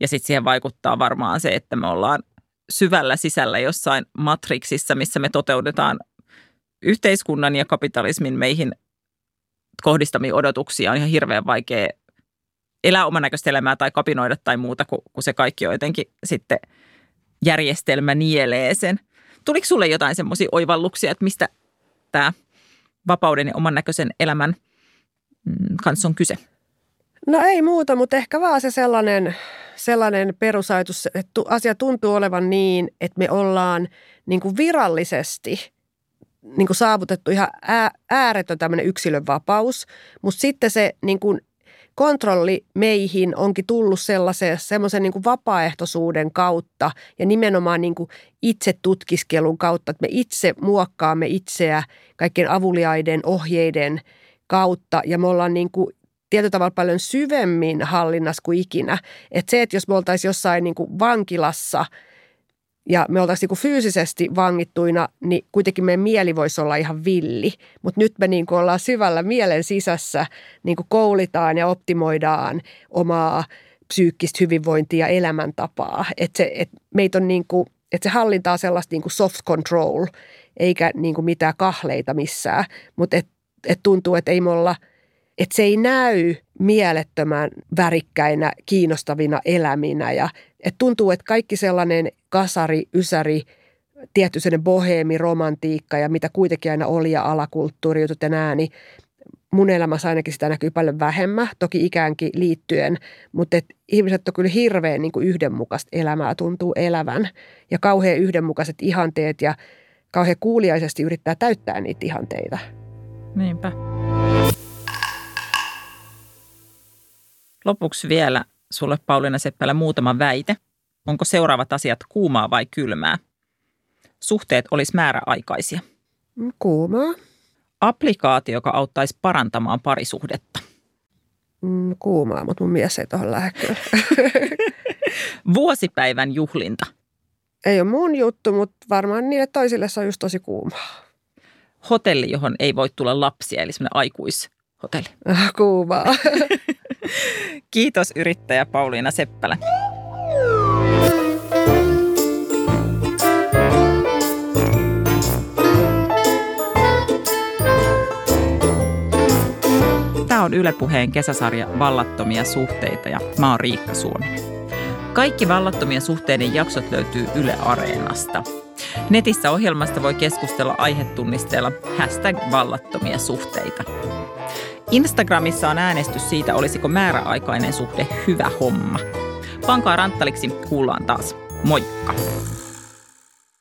Ja sitten siihen vaikuttaa varmaan se, että me ollaan syvällä sisällä jossain matriksissa, missä me toteutetaan yhteiskunnan ja kapitalismin meihin kohdistamia odotuksia. On ihan hirveän vaikea elää oman näköistä elämää tai kapinoida tai muuta, kun, kun se kaikki on jotenkin sitten järjestelmä nielee sen. Tuliko sulle jotain semmoisia oivalluksia, että mistä tämä vapauden ja oman näköisen elämän mm, kanssa on kyse? No ei muuta, mutta ehkä vaan se sellainen, sellainen perusajatus, että asia tuntuu olevan niin, että me ollaan niin kuin virallisesti niin kuin saavutettu ihan ääretön tämmöinen yksilönvapaus, mutta sitten se niin kuin kontrolli meihin onkin tullut sellaisen semmoisen niin vapaaehtoisuuden kautta ja nimenomaan niin kuin itse tutkiskelun kautta, että me itse muokkaamme itseä kaikkien avuliaiden ohjeiden kautta ja me ollaan niin kuin tietyllä tavalla paljon syvemmin hallinnassa kuin ikinä. Että se, että jos me oltaisiin jossain niin kuin vankilassa – ja me oltaisiin niin fyysisesti vangittuina, niin kuitenkin meidän mieli voisi olla ihan villi. Mutta nyt me niin kuin ollaan syvällä mielen sisässä, niin kuin koulitaan ja optimoidaan omaa psyykkistä hyvinvointia ja elämäntapaa. Että se, et meitä on niin kuin, että se hallintaa sellaista niin kuin soft control, eikä niin kuin mitään kahleita missään. Mutta et, et tuntuu, että ei me olla – että se ei näy mielettömän värikkäinä, kiinnostavina eläminä. Ja että tuntuu, että kaikki sellainen kasari, ysäri, tietty sellainen boheemi, romantiikka ja mitä kuitenkin aina oli ja alakulttuuri, jutut ja nää, niin mun elämässä ainakin sitä näkyy paljon vähemmän, toki ikäänkin liittyen, mutta et ihmiset on kyllä hirveän niin yhdenmukaista elämää tuntuu elävän ja kauhean yhdenmukaiset ihanteet ja kauhean kuuliaisesti yrittää täyttää niitä ihanteita. Niinpä. Lopuksi vielä sulle Pauliina Seppälä muutama väite. Onko seuraavat asiat kuumaa vai kylmää? Suhteet olisi määräaikaisia. Kuumaa. Applikaatio, joka auttaisi parantamaan parisuhdetta. Mm, kuumaa, mutta mun mies ei tuohon lähde Vuosipäivän juhlinta. Ei ole mun juttu, mutta varmaan niille toisille se on just tosi kuumaa. Hotelli, johon ei voi tulla lapsia, eli semmoinen aikuishotelli. Kuumaa. Kiitos yrittäjä Pauliina Seppälä. Tämä on Yle Puheen kesäsarja Vallattomia suhteita ja mä oon Riikka Suomi. Kaikki vallattomien suhteiden jaksot löytyy Yle Areenasta. Netissä ohjelmasta voi keskustella aihetunnisteella hashtag vallattomia suhteita. Instagramissa on äänestys siitä, olisiko määräaikainen suhde hyvä homma. Pankaa ranttaliksi, kuullaan taas. Moikka!